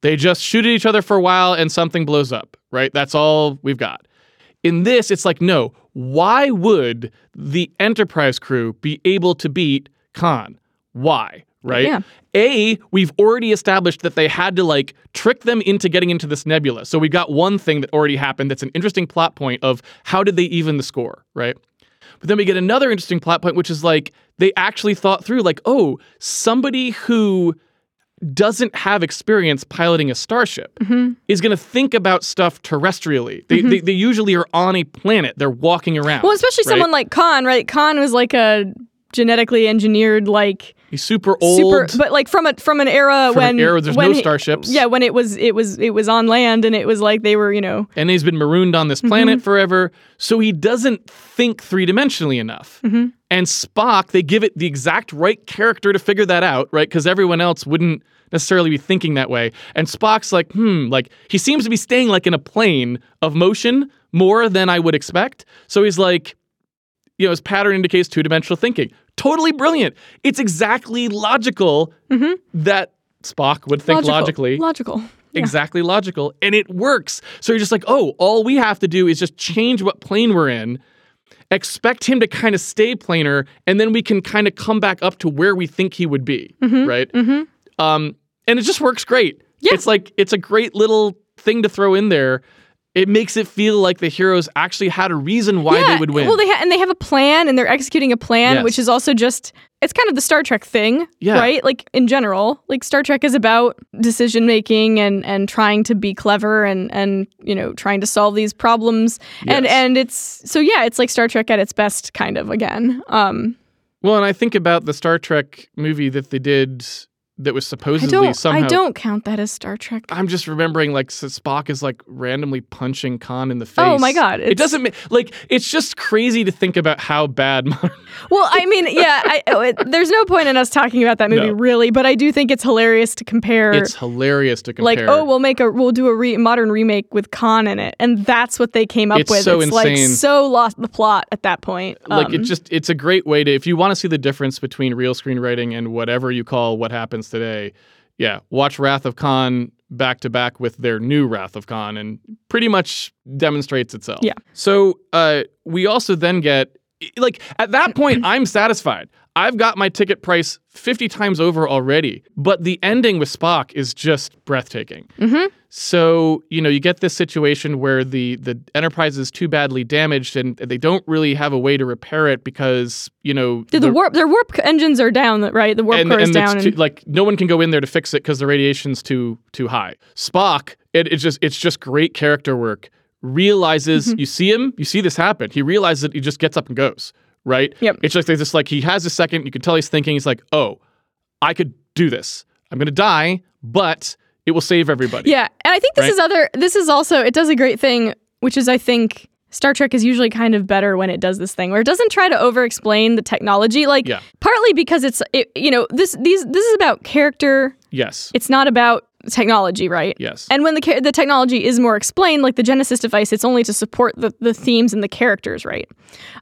They just shoot at each other for a while and something blows up, right? That's all we've got. In this, it's like, no, why would the Enterprise crew be able to beat Khan? Why? Right? Yeah. A, we've already established that they had to like trick them into getting into this nebula. So we got one thing that already happened that's an interesting plot point of how did they even the score, right? But then we get another interesting plot point, which is like they actually thought through, like, oh, somebody who doesn't have experience piloting a starship Mm-hmm. is going to think about stuff terrestrially. They, they, they usually are on a planet, they're walking around. Well, especially right? someone like Khan, right? Khan was like a genetically engineered like He's super old. super but like from a from an era From an when era where there's when no he- starships. Yeah, when it was it was it was on land and it was like they were, you know, and he's been marooned on this Mm-hmm. planet forever. So he doesn't think three dimensionally enough. Mhm. And Spock, they give it the exact right character to figure that out, right? Because everyone else wouldn't necessarily be thinking that way. And Spock's like, hmm, like he seems to be staying like in a plane of motion more than I would expect. So he's like, you know, his pattern indicates two dimensional thinking. Totally brilliant. It's exactly logical Mhm. that Spock would think logical. logically Logical. Yeah. exactly logical and it works. So you're just like, oh, all we have to do is just change what plane we're in, expect him to kind of stay planar, and then we can kind of come back up to where we think he would be, right? Mhm. Um, and it just works great. Yeah. It's like it's a great little thing to throw in there. It makes it feel like the heroes actually had a reason why yeah. they would win. Well, they ha- and they have a plan and they're executing a plan, Yes. which is also just it's kind of the Star Trek thing, Yeah. right? Like in general, like Star Trek is about decision making and and trying to be clever and and you know trying to solve these problems. And Yes. and it's so yeah, it's like Star Trek at its best, kind of again. Um, Well, and I think about the Star Trek movie that they did that was I supposedly don't somehow. I don't count that as Star Trek. I'm just remembering like Spock is like randomly punching Khan in the face. Oh my God, It doesn't ma- like it's just crazy to think about how bad modern. Well, I mean, yeah, I, oh, it, there's no point in us talking about that movie No. really, but I do think it's hilarious to compare. it's hilarious to compare. like, oh, we'll make a we'll do a re- modern remake with Khan in it, and that's what they came up It's with. so it's like insane. so lost the plot at that point. like it Um, just it's a great way to if you want to see the difference between real screenwriting and whatever you call what happens today yeah watch wrath of khan back to back with their new wrath of khan and pretty much demonstrates itself Yeah. so uh we also then get like at that point i'm satisfied i've got my ticket price 50 times over already but the ending with spock is just breathtaking mhm. so you know you get this situation where the the enterprise is too badly damaged and they don't really have a way to repair it because you know Dude, the, warp their warp engines are down, right? The warp and, core is down. it's and- like no one can go in there to fix it because the radiation's too too high. Spock, it, it's just it's just great character work. Realizes Mm-hmm. you see him, you see this happen. He realizes it. He just gets up and goes. Right. Yep. It's like there's this like he has a second. You can tell he's thinking. He's like, oh, I could do this. I'm gonna die, but it will save everybody. Yeah, and I think this Right? is other. This is also it does a great thing, which is I think Star Trek is usually kind of better when it does this thing where it doesn't try to over-explain the technology. Like Yeah. partly because it's it, you know this these this is about character. Yes. It's not about technology, right? Yes. And when the the technology is more explained, like the Genesis device, it's only to support the, the themes and the characters, right?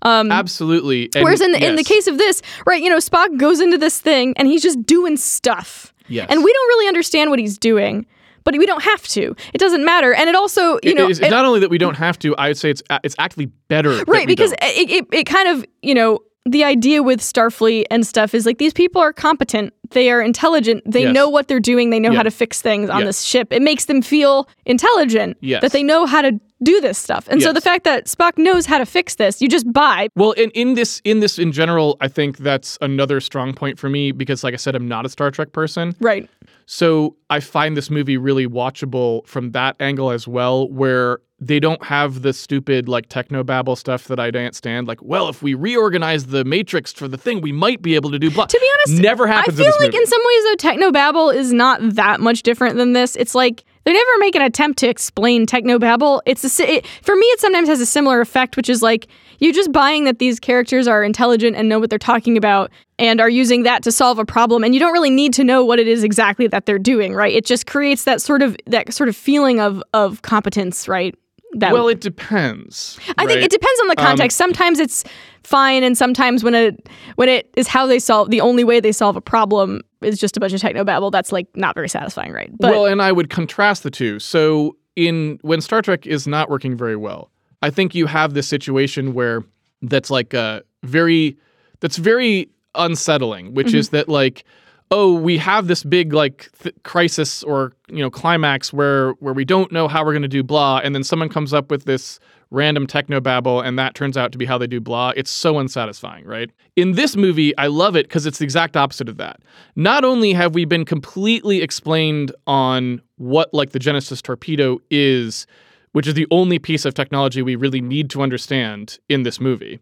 Um, Absolutely. And Whereas in the, in the case of this, right, you know, Spock goes into this thing and he's just doing stuff. Yes. And we don't really understand what he's doing, but we don't have to. It doesn't matter. And it also, you It know, it- not only that we don't have to, I would say it's it's actually better. right, because it, it, it kind of, you know, the idea with Starfleet and stuff is like these people are competent, they are intelligent, they Yes. know what they're doing, they know Yeah. how to fix things on Yes. this ship. It makes them feel intelligent Yes. that they know how to do this stuff. And so the fact that Spock knows how to fix this, you just buy. Well, in, in this in this in general, I think that's another strong point for me because, like I said, I'm not a Star Trek person. Right. So I find this movie really watchable from that angle as well, where they don't have the stupid like technobabble stuff that I don't stand. Like, well, if we reorganize the matrix for the thing, we might be able to do blah. To be honest, never happens. I feel in like movie. in some ways though technobabble is not that much different than this. It's like they never make an attempt to explain technobabble. It's a, it, for me it sometimes has a similar effect which is like you're just buying that these characters are intelligent and know what they're talking about and are using that to solve a problem and you don't really need to know what it is exactly that they're doing, right? It just creates that sort of that sort of feeling of of competence, right? That well, it depends. I think it depends on the Um, context. sometimes it's fine, and sometimes when it when it is how they solve the only way they solve a problem is just a bunch of technobabble. That's like not very satisfying, right? But well, and I would contrast the two. So in when Star Trek is not working very well, I think you have this situation where that's like uh, very that's very unsettling, which Mm-hmm. is that like oh we have this big like th- crisis or you know climax where where we don't know how we're going to do blah and then someone comes up with this random techno babble and that turns out to be how they do blah. It's so unsatisfying right? In this movie i love it because it's the exact opposite of that. Not only have we been completely explained on what like the genesis torpedo is which is the only piece of technology we really need to understand in this movie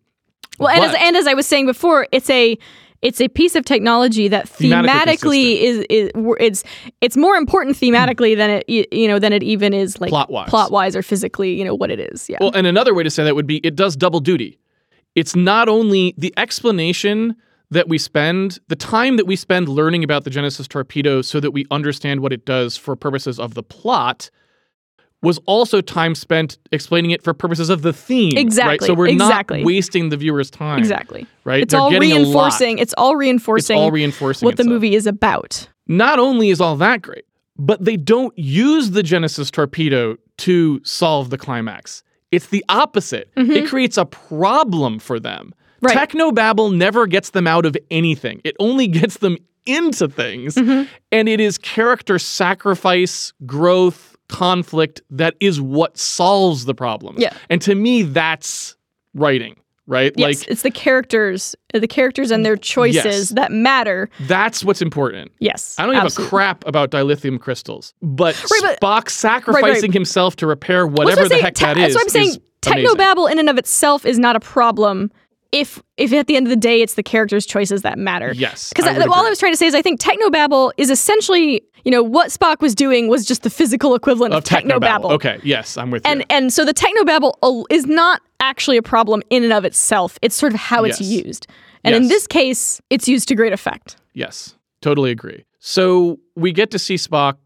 well, and as, and as I was saying before, it's a it's a piece of technology that Thematically thematically is, is it's it's more important thematically hmm. than it you know than it even is like Plot-wise. plot wise or physically you know what it is. Yeah. Well, and another way to say that would be it does double duty. It's not only the explanation that we spend, the time that we spend learning about the Genesis torpedo so that we understand what it does for purposes of the plot was also time spent explaining it for purposes of the theme. Exactly. Right? So we're exactly. not wasting the viewer's time. exactly. Right? It's They're all getting a lot. reinforcing. It's all reinforcing. It's all reinforcing what the movie is about. not only is all that great, but they don't use the Genesis torpedo to solve the climax. It's the opposite. It creates a problem for them. Mm-hmm. Right. Technobabble never gets them out of anything. It only gets them into things. Mm-hmm. And it is character sacrifice, growth, conflict that is what solves the problem. Yeah. And to me, that's writing. right? Yes, Like it's the characters, uh, the characters and their choices Yes. that matter. that's what's important. Yes, I don't give a crap about dilithium crystals, but Right, but- Spock sacrificing himself to repair whatever the heck. Te- is. That's what I'm saying. is. Technobabble in and of itself is not a problem if if at the end of the day it's the characters' choices that matter. Yes, Because all agree. I was trying to say is I think Technobabble is essentially, you know, what Spock was doing was just the physical equivalent of, of technobabble. Technobabble. Okay, yes, I'm with And you. and so the Technobabble is not actually a problem in and of itself. It's sort of how it's Yes. used. And in this case, it's used to great effect. Yes, totally agree. So we get to see Spock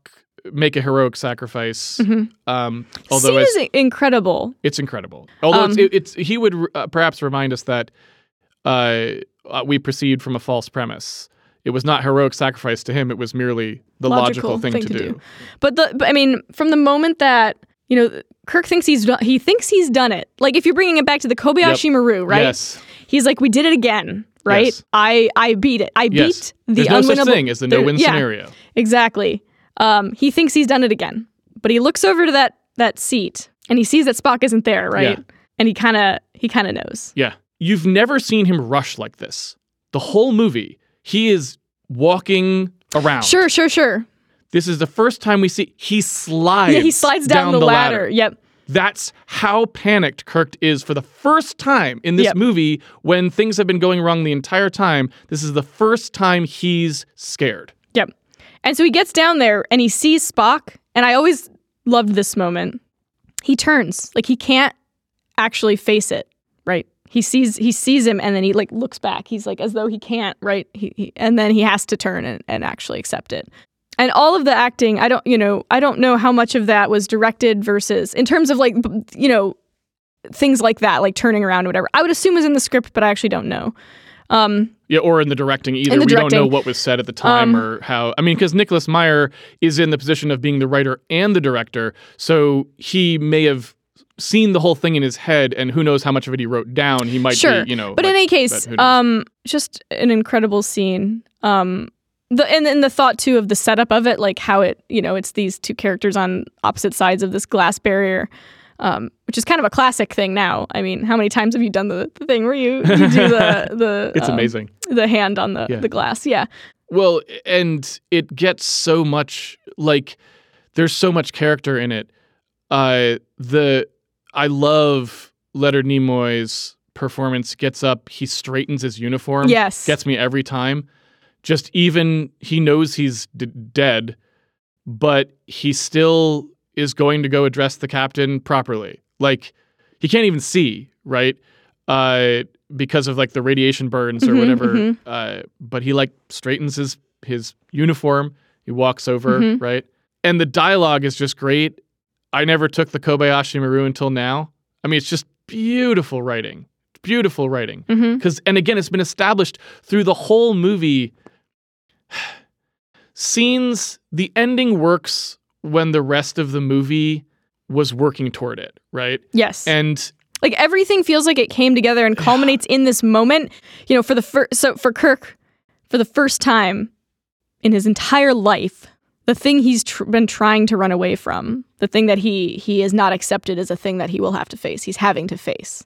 make a heroic sacrifice. Um, although Scene is incredible. it's incredible. Although Um, it's, it, it's he would uh, perhaps remind us that uh, uh, we proceed from a false premise. It was not heroic sacrifice to him. It was merely the logical, thing, to, do. But the but I mean, from the moment that you know Kirk thinks he's done, he thinks he's done it. Like if you're bringing it back to the Kobayashi Yep. Maru, right? Yes. He's like, we did it again, right? Yes. I I beat it. I Yes. beat the There's no such thing as the no-win yeah, scenario. Exactly. Um, he thinks he's done it again, but he looks over to that that seat and he sees that Spock isn't there, right? Yeah. And he kind of he kind of knows. Yeah. You've never seen him rush like this. The whole movie, he is walking around. Sure, sure, sure. This is the first time we see he slides. Yeah, he slides down, the, ladder. Yep. That's how panicked Kirk is for the first time in this Yep. movie when things have been going wrong the entire time. This is the first time he's scared. Yep. And so he gets down there and he sees Spock, and I always loved this moment. He turns, like he can't actually face it, right? He sees he sees him and then he like looks back. He's like as though he can't, right? He, he and then he has to turn and, and actually accept it. And all of the acting, I don't, you know, I don't know how much of that was directed versus in terms of like, you know, things like that, like turning around or whatever. I would assume was in the script, but I actually don't know. Um, Yeah, or in the directing either. The we don't know what was said at the time Um, or how. I mean, because Nicholas Meyer is in the position of being the writer and the director, so he may have seen the whole thing in his head, and who knows how much of it he wrote down. He might sure, be, you know. But in any case, um, just an incredible scene. Um, the and then the thought too of the setup of it, like how it, you know, it's these two characters on opposite sides of this glass barrier. Um, which is kind of a classic thing now. I mean, how many times have you done the, the thing where you, you do the the it's um, amazing. the hand on the, Yeah. the glass? Yeah, Well, and it gets so much like there's so much character in it. Uh, the I love Leonard Nimoy's performance. Gets up, he straightens his uniform. Yes. gets me every time. Just even he knows he's d- dead, but he still is going to go address the captain properly. Like he can't even see, right? Uh, because of like the radiation burns or Mhm, whatever. mhm. Uh, but he like straightens his his uniform. He walks over, Mhm. right? And the dialogue is just great. I never took the Kobayashi Maru until now. I mean, it's just beautiful writing. Beautiful writing. Because, and again, it's been established through the whole movie. Scenes, the ending works when the rest of the movie was working toward it, right? yes. And like everything feels like it came together and culminates in this moment you know for the first so for kirk for the first time in his entire life the thing he's tr- been trying to run away from the thing that he he is not accepted as a thing that he will have to face he's having to face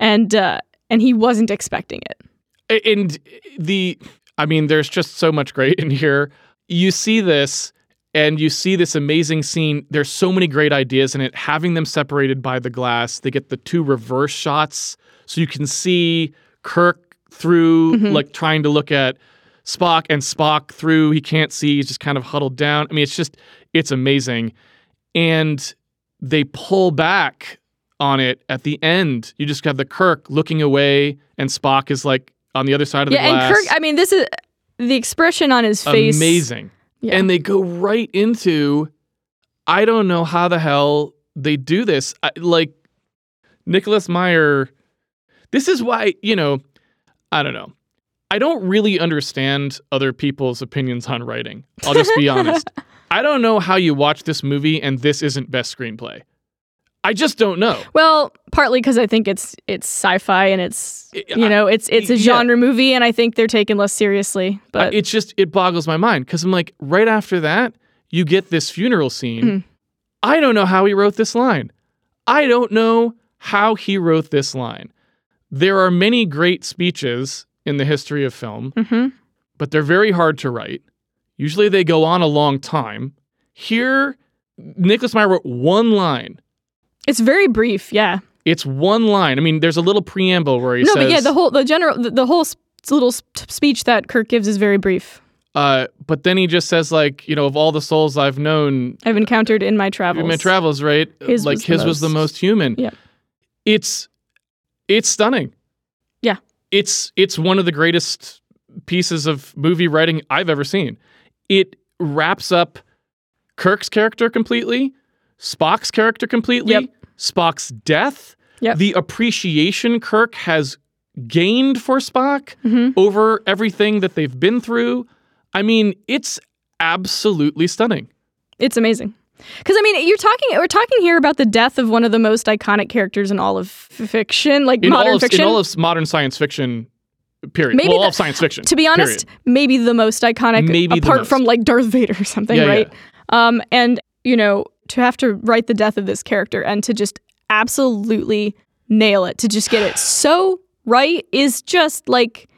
and uh and he wasn't expecting it and the i mean there's just so much great in here you see this and you see this amazing scene. There's so many great ideas in it. Having them separated by the glass they get the two reverse shots. So you can see kirk through Mhm. like trying to look at spock and spock through. He can't see. He's just kind of huddled down. I mean it's just it's amazing. And they pull back on it at the end. You just got the kirk looking away and spock is like on the other side of the glass. yeah and kirk i mean this is the expression on his face amazing Yeah. and they go right into i don't know how the hell they do this. I, like nicholas meyer this is why you know i don't know. I don't really understand other people's opinions on writing. I'll just be honest. I don't know how you watch this movie and this isn't best screenplay i just don't know Well, partly because I think it's it's sci-fi and it's you know it's it's a yeah. genre movie and I think they're taken less seriously. But it's just it boggles my mind because I'm like, right after that, you get this funeral scene. Mhm. I don't know how he wrote this line. I don't know how he wrote this line. there are many great speeches in the history of film, hmm but they're very hard to write. Usually they go on a long time. Here, Nicholas Meyer wrote one line. It's very brief. Yeah. It's one line. I mean, there's a little preamble where he no, says, but yeah, the whole the general the, the whole s- little s- speech that Kirk gives is very brief. uh, but then he just says, like, you know, of all the souls I've known I've encountered in my travels. in my travels, right? His like was the his was the most- most human. Yeah. It's it's stunning. Yeah. It's it's one of the greatest pieces of movie writing I've ever seen. It wraps up Kirk's character completely, Spock's character completely, Yep. Spock's death, Yep. the appreciation Kirk has gained for Spock Mhm. over everything that they've been through. I mean, it's absolutely stunning. It's amazing. Because I mean, you're talking. We're talking here about the death of one of the most iconic characters in all of fiction, like in modern all of, fiction. in all of modern science fiction period Maybe well all the- of science fiction to be honest, maybe the most iconic, Maybe apart most. from like Darth Vader or something, Yeah, yeah. right? Um, and you know, to have to write the death of this character and to just absolutely nail it, to just get it so right, is just like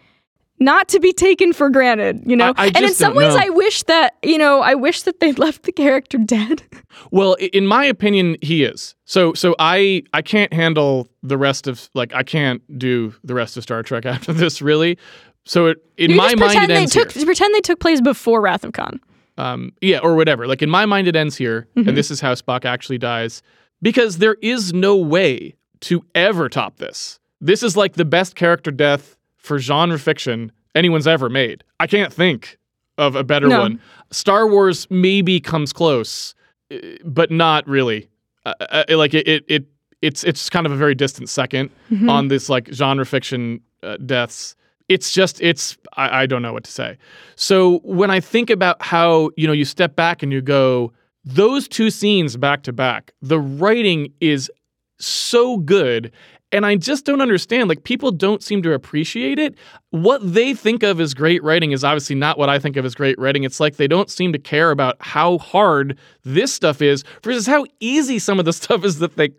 not to be taken for granted, you know. I- I and in some ways, know. I wish that you know, I wish that they left the character dead. well in my opinion he is so so i i can't handle the rest of like i can't do the rest of star trek after this really so it, in you my mind pretend it they took here. pretend they took place before Wrath of Khan. Um yeah or whatever. Like in my mind it ends here Mm-hmm. and this is how spock actually dies. Because there is no way to ever top this. This is like the best character death for genre fiction anyone's ever made. I can't think of a better No. one. Star wars maybe comes close uh, but not really. Uh, uh, like it, it it it's it's kind of a very distant 2nd Mm-hmm. on this like genre fiction uh, deaths it's just it's I, I don't know what to say. So when i think about how you know you step back and you go those two scenes back to back the writing is so good and i just don't understand like people don't seem to appreciate it. What they think of as great writing is obviously not what i think of as great writing. It's like they don't seem to care about how hard this stuff is versus how easy some of the stuff is that they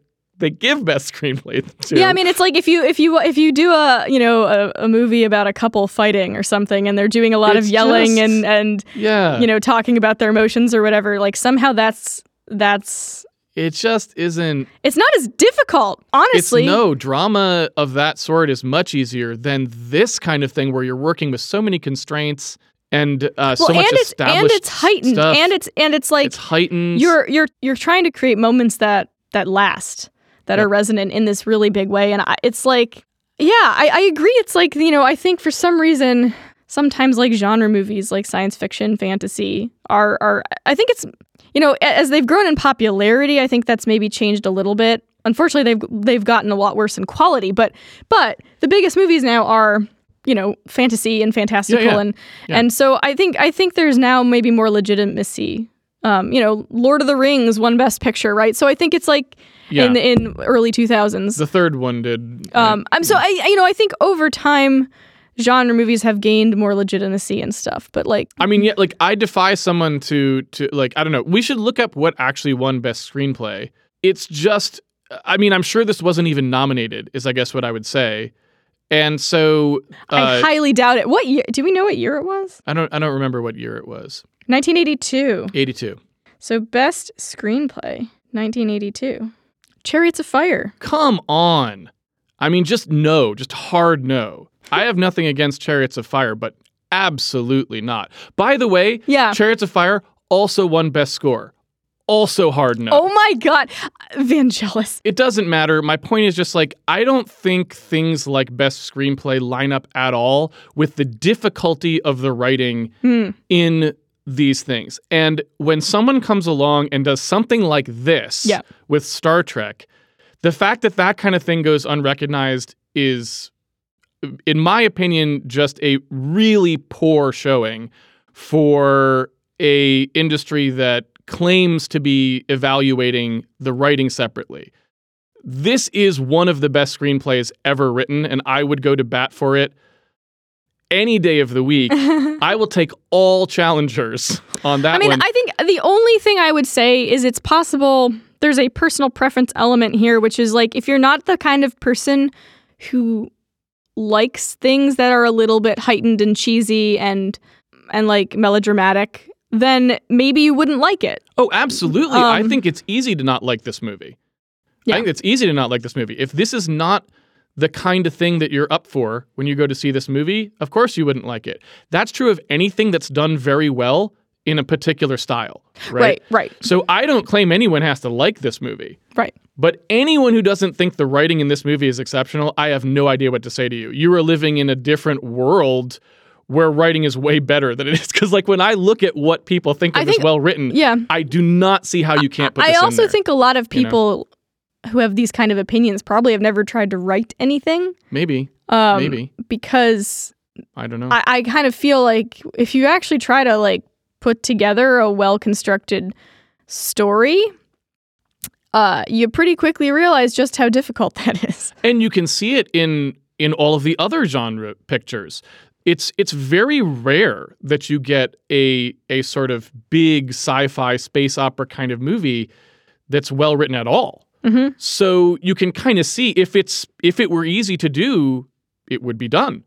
they give best screenplay to Yeah, I mean, it's like if you if you if you do a you know a, a movie about a couple fighting or something, and they're doing a lot It's of yelling just- and and yeah you know talking about their emotions or whatever, like somehow that's that's it just isn't it's not as difficult, honestly. It's no drama of that sort is much easier than this kind of thing where you're working with so many constraints and uh, well, so much and it's established and it's heightened, stuff. and it's and it's like it's heightened. you're you're you're trying to create moments that that last that Yep. are resonant in this really big way and I, it's like yeah I, I agree it's like you know i think for some reason sometimes like genre movies like science fiction fantasy are are i think it's you know as they've grown in popularity i think that's maybe changed a little bit unfortunately they've they've gotten a lot worse in quality but but the biggest movies now are you know fantasy and fantastical yeah. and Yeah. and so i think i think there's now maybe more legitimacy um, you know, Lord of the Rings won Best Picture, right? So I think it's like Yeah. in in early 2000s. the third one did. Um, I'm so I I- you know I think over time, genre movies have gained more legitimacy and stuff. But like, I mean, yeah, like I defy someone to to like I don't know. We should look up what actually won best screenplay. It's just, I mean, I'm sure this wasn't even nominated. Is I guess what I would say. And so I uh, highly doubt it. What year? Do we know what year it was? I don't I don't remember what year it was. 1982. 82. So best screenplay, 1982. Chariots of Fire. Come on. I mean, just no, just hard no. I have nothing against Chariots of Fire, but absolutely not. By the way, Yeah. Chariots of Fire also won Best Score. Also hard no. Oh my God, Vangelis. It doesn't matter. My point is just like, I don't think things like Best Screenplay line up at all with the difficulty of the writing Hmm. in these things. And when someone comes along and does something like this Yeah. with Star Trek, the fact that that kind of thing goes unrecognized is, in my opinion, just a really poor showing for a industry that claims to be evaluating the writing separately. This is one of the best screenplays ever written, and I would go to bat for it any day of the week. I will take all challengers on that one. I mean, one. I think the only thing I would say is it's possible there's a personal preference element here, which is like if you're not the kind of person who likes things that are a little bit heightened and cheesy and and like melodramatic, then maybe you wouldn't like it. Oh, absolutely. I Um, think it's easy to not like this movie. Yeah. I think it's easy to not like this movie. If this is not the kind of thing that you're up for when you go to see this movie, of course you wouldn't like it. That's true of anything that's done very well in a particular style, right? Right, right, So I don't claim anyone has to like this movie. right. But anyone who doesn't think the writing in this movie is exceptional, I have no idea what to say to you. You are living in a different world where writing is way better than it is. Because like when I look at what people think of as well written, Yeah. I do not see how you can't put I this in also think a lot of you know? Who have these kind of opinions probably have never tried to write anything. maybe, Um, maybe because I don't know. I, I kind of feel like if you actually try to like put together a well constructed story, uh, you pretty quickly realize just how difficult that is. and you can see it in in all of the other genre pictures. It's it's very rare that you get a a sort of big sci-fi space opera kind of movie that's well written at all. Mhm. So you can kind of see if it's if it were easy to do, it would be done.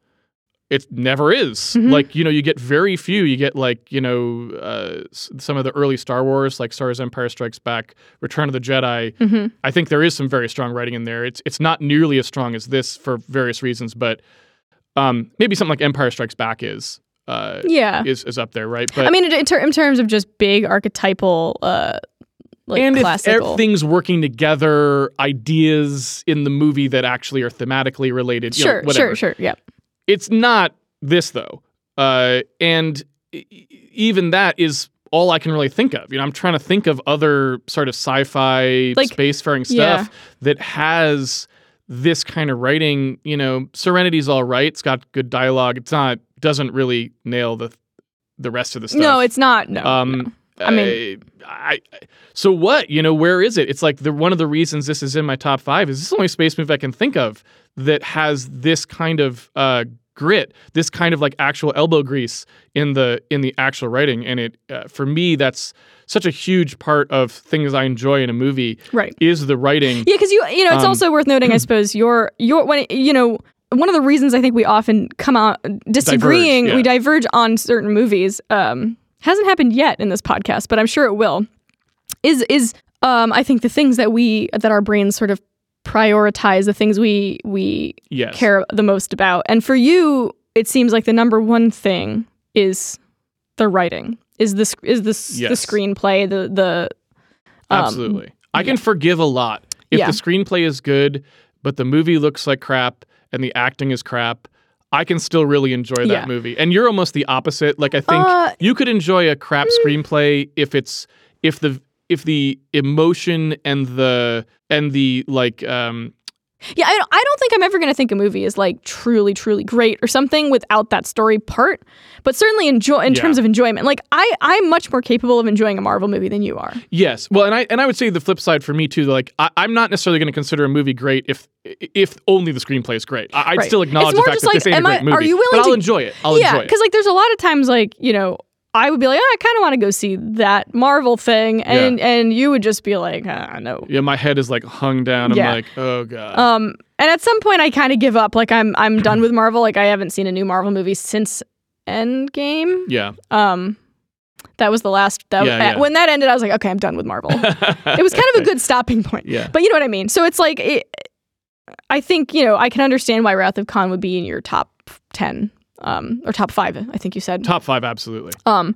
It never is. Mhm. Like you know, you get very few. You get like you know uh, some of the early Star Wars, like Star Wars: Empire Strikes Back, Return of the Jedi. Mhm. I think there is some very strong writing in there. It's it's not nearly as strong as this for various reasons, but um, maybe something like Empire Strikes Back is uh, Yeah. is is up there, right? But I mean, in, in ter- in terms of just big archetypal, uh, like and if classical. everything's working together, ideas in the movie that actually are thematically related, you know, sure, whatever. sure, sure. Yeah. It's not this though, uh, and even that is all I can really think of. You know, I'm trying to think of other sort of sci-fi Like- spacefaring yeah. stuff that has this kind of writing. You know, Serenity's all right. It's got good dialogue. It's not doesn't really nail the the rest of the stuff. No, it's not. No. Um, I mean- I, I- so what? You know, where is it? It's like the one of the reasons this is in my top five is this is the only space movie I can think of that has this kind of uh, grit, this kind of like actual elbow grease in the in the actual writing, and it uh, for me that's such a huge part of things I enjoy in a movie right. is the writing. Yeah, because you you know it's Um, also worth noting, I suppose your your when you know one of the reasons I think we often come out disagreeing, yeah. we diverge on certain movies. Um, hasn't happened yet in this podcast, but I'm sure it will. Is is um, I think the things that we that our brains sort of prioritize, the things we we Yes. care the most about, and for you, it seems like the number one thing is the writing, is this is this s- the screenplay, the the um, Absolutely. I can forgive a lot. If Yeah. the screenplay is good, but the movie looks like crap and the acting is crap, I can still really enjoy that Yeah. movie. And you're almost the opposite. Like I think Uh, mm. you could enjoy a crap screenplay if it's if the if the emotion and the and the like um Yeah, I don't, I don't think I'm ever going to think a movie is like truly, truly great or something without that story part. But certainly enjoy in Yeah. terms of enjoyment. Like I, I'm much more capable of enjoying a Marvel movie than you are. yes. Well, and I and I would say the flip side for me too. Like I, I'm not necessarily going to consider a movie great if if only the screenplay is great. I, I'd Right. still acknowledge It's the more fact just that like, this ain't a am great I- movie. are you willing but I'll to- enjoy it. I'll yeah, enjoy it. because like there's a lot of times like you know I would be like, oh, I kind of want to go see that Marvel thing, and and you would just be like, ah, no. Yeah, my head is like hung down. I'm Yeah. like, oh god. Um, and at some point I kind of give up. Like I'm I'm done with Marvel. Like I haven't seen a new Marvel movie since Endgame. yeah. Um, that was the last. That Yeah, yeah. when that ended, I was like, okay, I'm done with Marvel. it was kind of a good stopping point. Yeah. But you know what I mean? So it's like, it, I think, you know, I can understand why Wrath of Khan would be in your top 10 um, or top five, I think you said. Top five, absolutely. Um,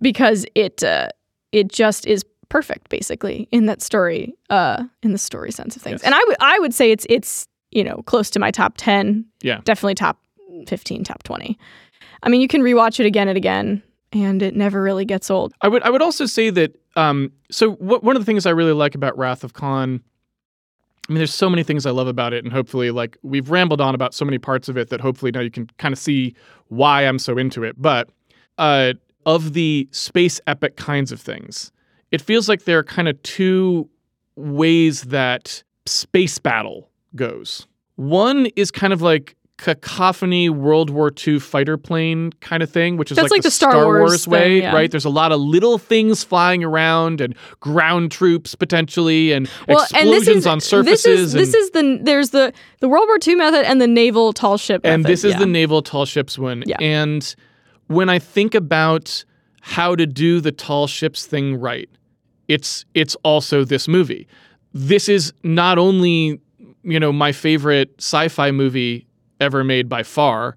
because it, uh, it just is perfect basically in that story, uh, in the story sense of things. Yes. And I would, I would say it's, it's, you know, close to my top 10. Yeah. Definitely top 15, top 20. I mean, you can rewatch it again and again and it never really gets old. I would I would also say that um so what one of the things I really like about Wrath of Khan I mean there's so many things I love about it and hopefully like we've rambled on about so many parts of it that hopefully now you can kind of see why I'm so into it. But uh of the space epic kinds of things it feels like there are kind of two ways that space battle goes. One is kind of like cacophony World War II fighter plane kind of thing, which is That's like, like the Star Wars way, thing, yeah. right? There's a lot of little things flying around and ground troops potentially and explosions on surfaces. This is, and, this is the there's the the World War II method and the naval tall ship and this is yeah. the naval tall ships one. Yeah. And when I think about how to do the tall ships thing right, it's it's also this movie. This is not only you know my favorite sci-fi movie ever made by far.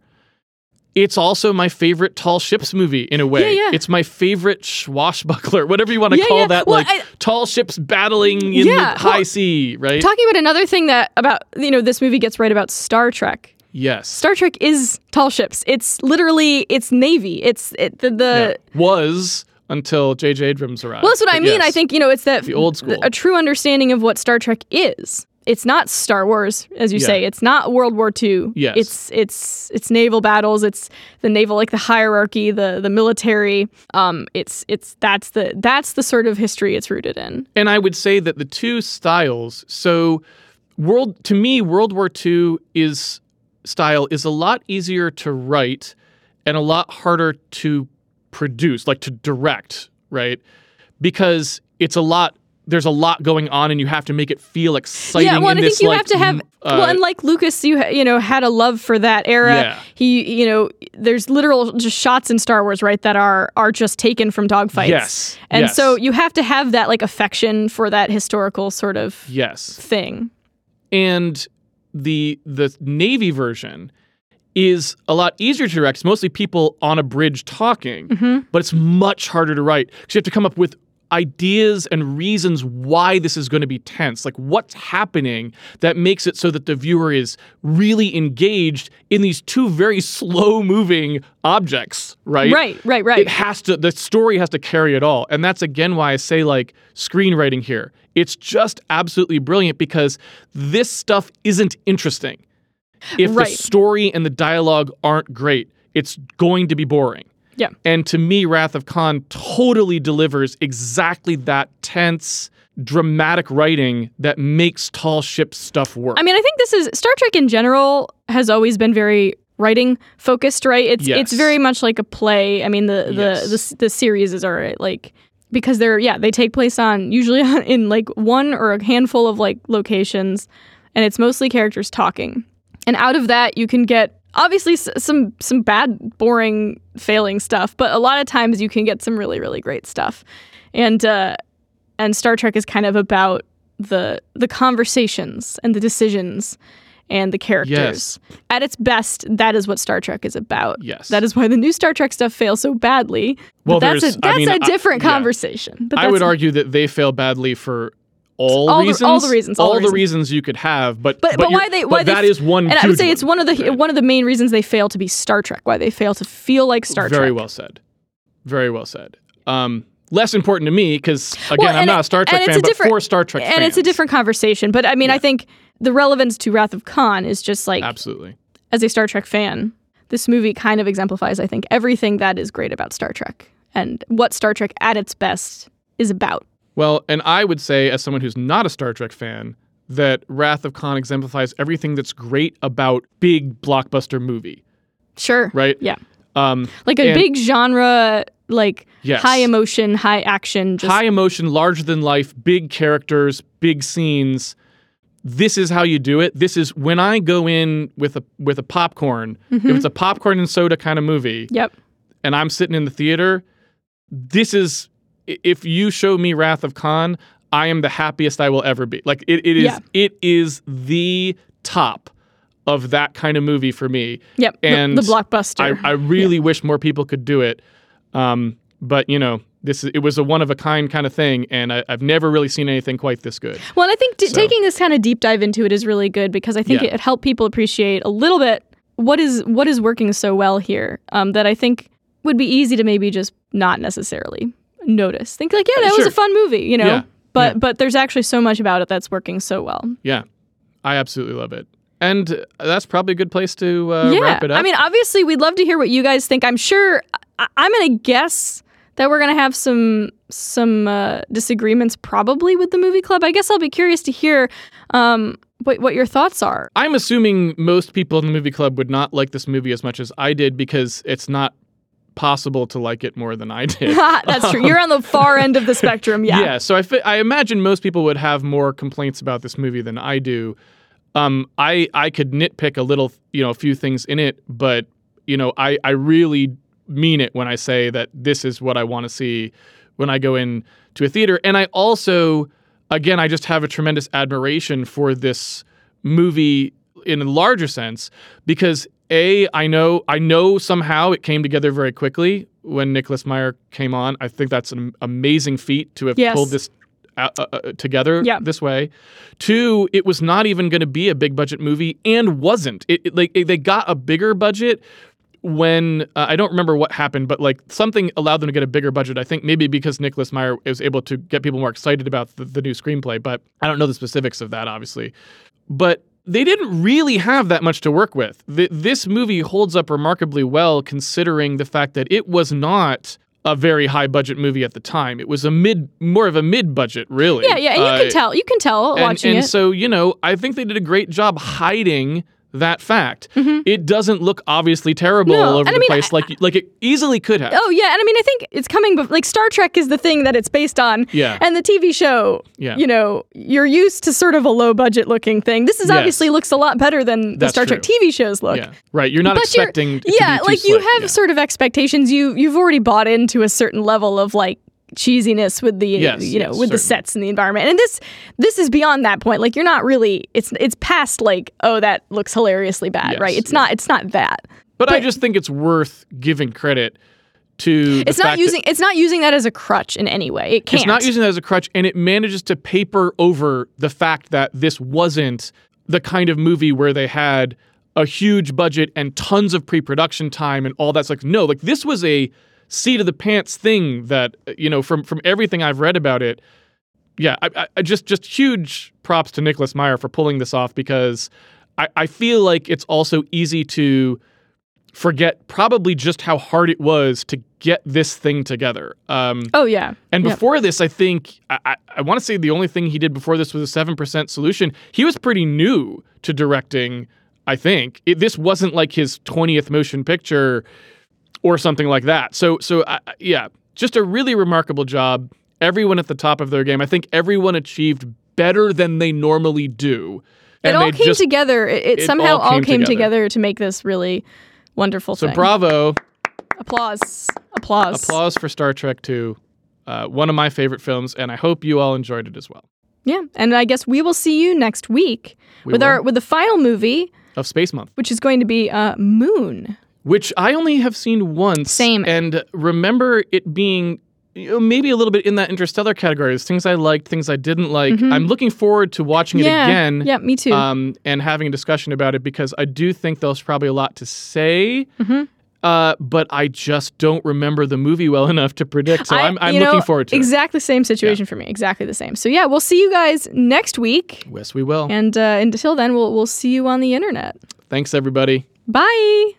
It's also my favorite tall ships movie in a way. Yeah, yeah. It's my favorite swashbuckler, whatever you want to Yeah, call that, Well, like I- tall ships battling in the high well, sea, right? talking about another thing that about you know this movie gets right about Star Trek. yes. Star Trek is tall ships. It's literally it's navy. It's it, the the was until J.J. Abrams arrived. Well, that's what I mean. yes. I think you know it's that The old school. a true understanding of what Star Trek is. It's not Star Wars, as you Yeah. say. It's not World War II. Yes. It's it's it's naval battles. It's the naval like the hierarchy, the the military. Um, it's it's that's the that's the sort of history it's rooted in. And I would say that the two styles, so world to me, World War II is style is a lot easier to write and a lot harder to produce, like to direct, right? Because it's a lot there's a lot going on and you have to make it feel exciting yeah, well, in I this think you like have to have m- well, uh, and like Lucas, you you know had a love for that era. Yeah. He, you know, there's literal just shots in Star Wars, right, that are are just taken from dogfights. Yes, and yes. so you have to have that like affection for that historical sort of yes. thing. and the the navy version is a lot easier to direct. It's mostly people on a bridge talking, Mm-hmm. but it's much harder to write because you have to come up with ideas and reasons why this is going to be tense. Like what's happening that makes it so that the viewer is really engaged in these two very slow moving objects, right? Right, right, right. It has to the story has to carry it all. And that's again why I say like screenwriting here. It's just absolutely brilliant because this stuff isn't interesting. If Right. the story and the dialogue aren't great, it's going to be boring. Yeah. And to me, Wrath of Khan totally delivers exactly that tense, dramatic writing that makes tall ship stuff work. I mean, I think this is Star Trek in general has always been very writing focused, right? It's Yes. it's very much like a play. I mean, the the Yes. the, s- the series is are like because they're yeah they take place on usually in like one or a handful of like locations, and it's mostly characters talking, and out of that you can get obviously some some bad, boring, failing stuff, but a lot of times you can get some really really great stuff, and uh, and Star Trek is kind of about the the conversations and the decisions and the characters. Yes. At its best, that is what Star Trek is about. Yes. That is why the new Star Trek stuff fails so badly. Well, but that's a a I that's mean, a I- different yeah. conversation. But I that's, would argue that they fail badly for all, All the- reasons. all the reasons, all the the reasons. reasons you could have, but But, but, you're- why they why that they, is one. and I would say it's one of the Right. one of the main reasons they fail to be Star Trek. Why they fail to feel like Star Very Trek. Very well said. Very well said. Um, less important to me because again, Well, I'm not it- a Star Trek fan, but for Star Trek and fans, it's a different conversation. But I mean, I think the relevance to Wrath of Khan is just like Absolutely. as a Star Trek fan, this movie kind of exemplifies, I think, everything that is great about Star Trek and what Star Trek at its best is about. Well, and I would say, as someone who's not a Star Trek fan, that Wrath of Khan exemplifies everything that's great about big blockbuster movie, Sure. right? Yeah. Um, Like a And- big genre, like Yes. high emotion, high action. Just, high emotion, larger than life, big characters, big scenes. This is how you do it. This is when I go in with a with a popcorn. Mm-hmm. If it's a popcorn and soda kind of movie, Yep. and I'm sitting in the theater, this is if you show me Wrath of Khan, I am the happiest I will ever be. Like it, it is Yeah. it is the top of that kind of movie for me. Yep. the- And the, blockbuster. I, I really wish more people could do it. Um, but you know, this is, it was a one of a kind kind of thing, and I, I've never really seen anything quite this good. Well, and I think d- So- taking this kind of deep dive into it is really good because I think Yeah. it, it helped people appreciate a little bit what is what is working so well here. Um, that I think would be easy to maybe just not necessarily notice. Think like, yeah, that was Sure. a fun movie, you know. Yeah. But Yeah. but there's actually so much about it that's working so well. Yeah, I absolutely love it, and uh, that's probably a good place to uh, yeah, wrap it up. I mean, obviously, we'd love to hear what you guys think. I'm sure. I- I'm gonna guess that we're gonna have some some uh, disagreements probably with the movie club. I guess I'll be curious to hear. Um, what, what your thoughts are. I'm assuming most people in the movie club would not like this movie as much as I did because it's not possible to like it more than I did. That's true. You're on the far end of the spectrum. Yeah. Yeah, so I, fi- I imagine most people would have more complaints about this movie than I do. Um, I I could nitpick a little, you know, a few things in it, but you know, I I really mean it when I say that this is what I want to see when I go in to a theater, and I also, again, I just have a tremendous admiration for this movie in a larger sense because a I know I know somehow it came together very quickly when Nicholas Meyer came on. I think that's an amazing feat to have Yes. pulled this uh, uh, together Yeah. this way. Two, it was not even going to be a big budget movie and wasn't. It, it- like it- they got a bigger budget when uh, I don't remember what happened, but like something allowed them to get a bigger budget. I think maybe because Nicholas Meyer was able to get people more excited about the, the new screenplay, but I don't know the specifics of that, obviously. But they didn't really have that much to work with. Th- this movie holds up remarkably well considering the fact that it was not a very high budget movie at the time. It was a mid, more of a mid budget, really. Yeah, yeah, and you Uh, can tell. You can tell and, watching and it. so, you know, I think they did a great job hiding that fact. It doesn't look obviously terrible Mm-hmm. No, all over and the I mean, place like like it easily could have. Oh yeah, and I mean, I think it's coming. But like Star Trek is the thing that it's based on. Yeah. And the TV show. Yeah. You know, you're used to sort of a low budget looking thing. This is Yes. obviously looks a lot better than the That's Star Trek. TV shows look. Yeah. Right. You're not But you're- expecting it yeah, to be too like you have Yeah. sort of expectations. You you've already bought into a certain level of like cheesiness with the Yes, you know yes, with the sets and the environment. And this this is beyond that point. Like you're not really it's it's past like oh that looks hilariously bad Yes, right? It's not it's not that. But, I just think it's worth giving credit to it's not using it's not using that as a crutch in any way. It can't It's not using that as a crutch, and it manages to paper over the fact that this wasn't the kind of movie where they had a huge budget and tons of pre-production time and all that's like no, like this was a seat of the pants thing that you know from from everything I've read about it. Yeah, I, I- just just huge props to Nicholas Meyer for pulling this off because I, I feel like it's also easy to forget probably just how hard it was to get this thing together. Um, oh yeah and Yep. before this, I think I, I, I want to say the only thing he did before this was a seven percent solution. He was pretty new to directing. I think it, this wasn't like his twentieth motion picture or something like that. So so yeah, just a really remarkable job. Everyone at the top of their game. I think everyone achieved better than they normally do. it all came just, together it, it it somehow all all came came, together. together. to make this really wonderful So thing bravo, applause applause applause for Star Trek Two. Uh, one of my favorite films, and I hope you all enjoyed it as well. yeah and i guess we will see you next week We with will. our with the final movie Of Space Month. which is going to be uh moon which I only have seen once. Same. And remember it being you know, maybe a little bit in that interstellar category. There's things I liked, things I didn't like. I'm looking forward to watching it Mm-hmm. yeah again. yeah me too Um, and having a discussion about it because I do think there's probably a lot to say. Mm-hmm. Uh, but I just don't remember the movie well enough to predict. So I- I'm, I'm you know, looking forward to it. exactly same situation for me exactly the same so yeah we'll see you guys next week. Yes, we will. and uh, until then we'll we'll see you on the internet Thanks, everybody. bye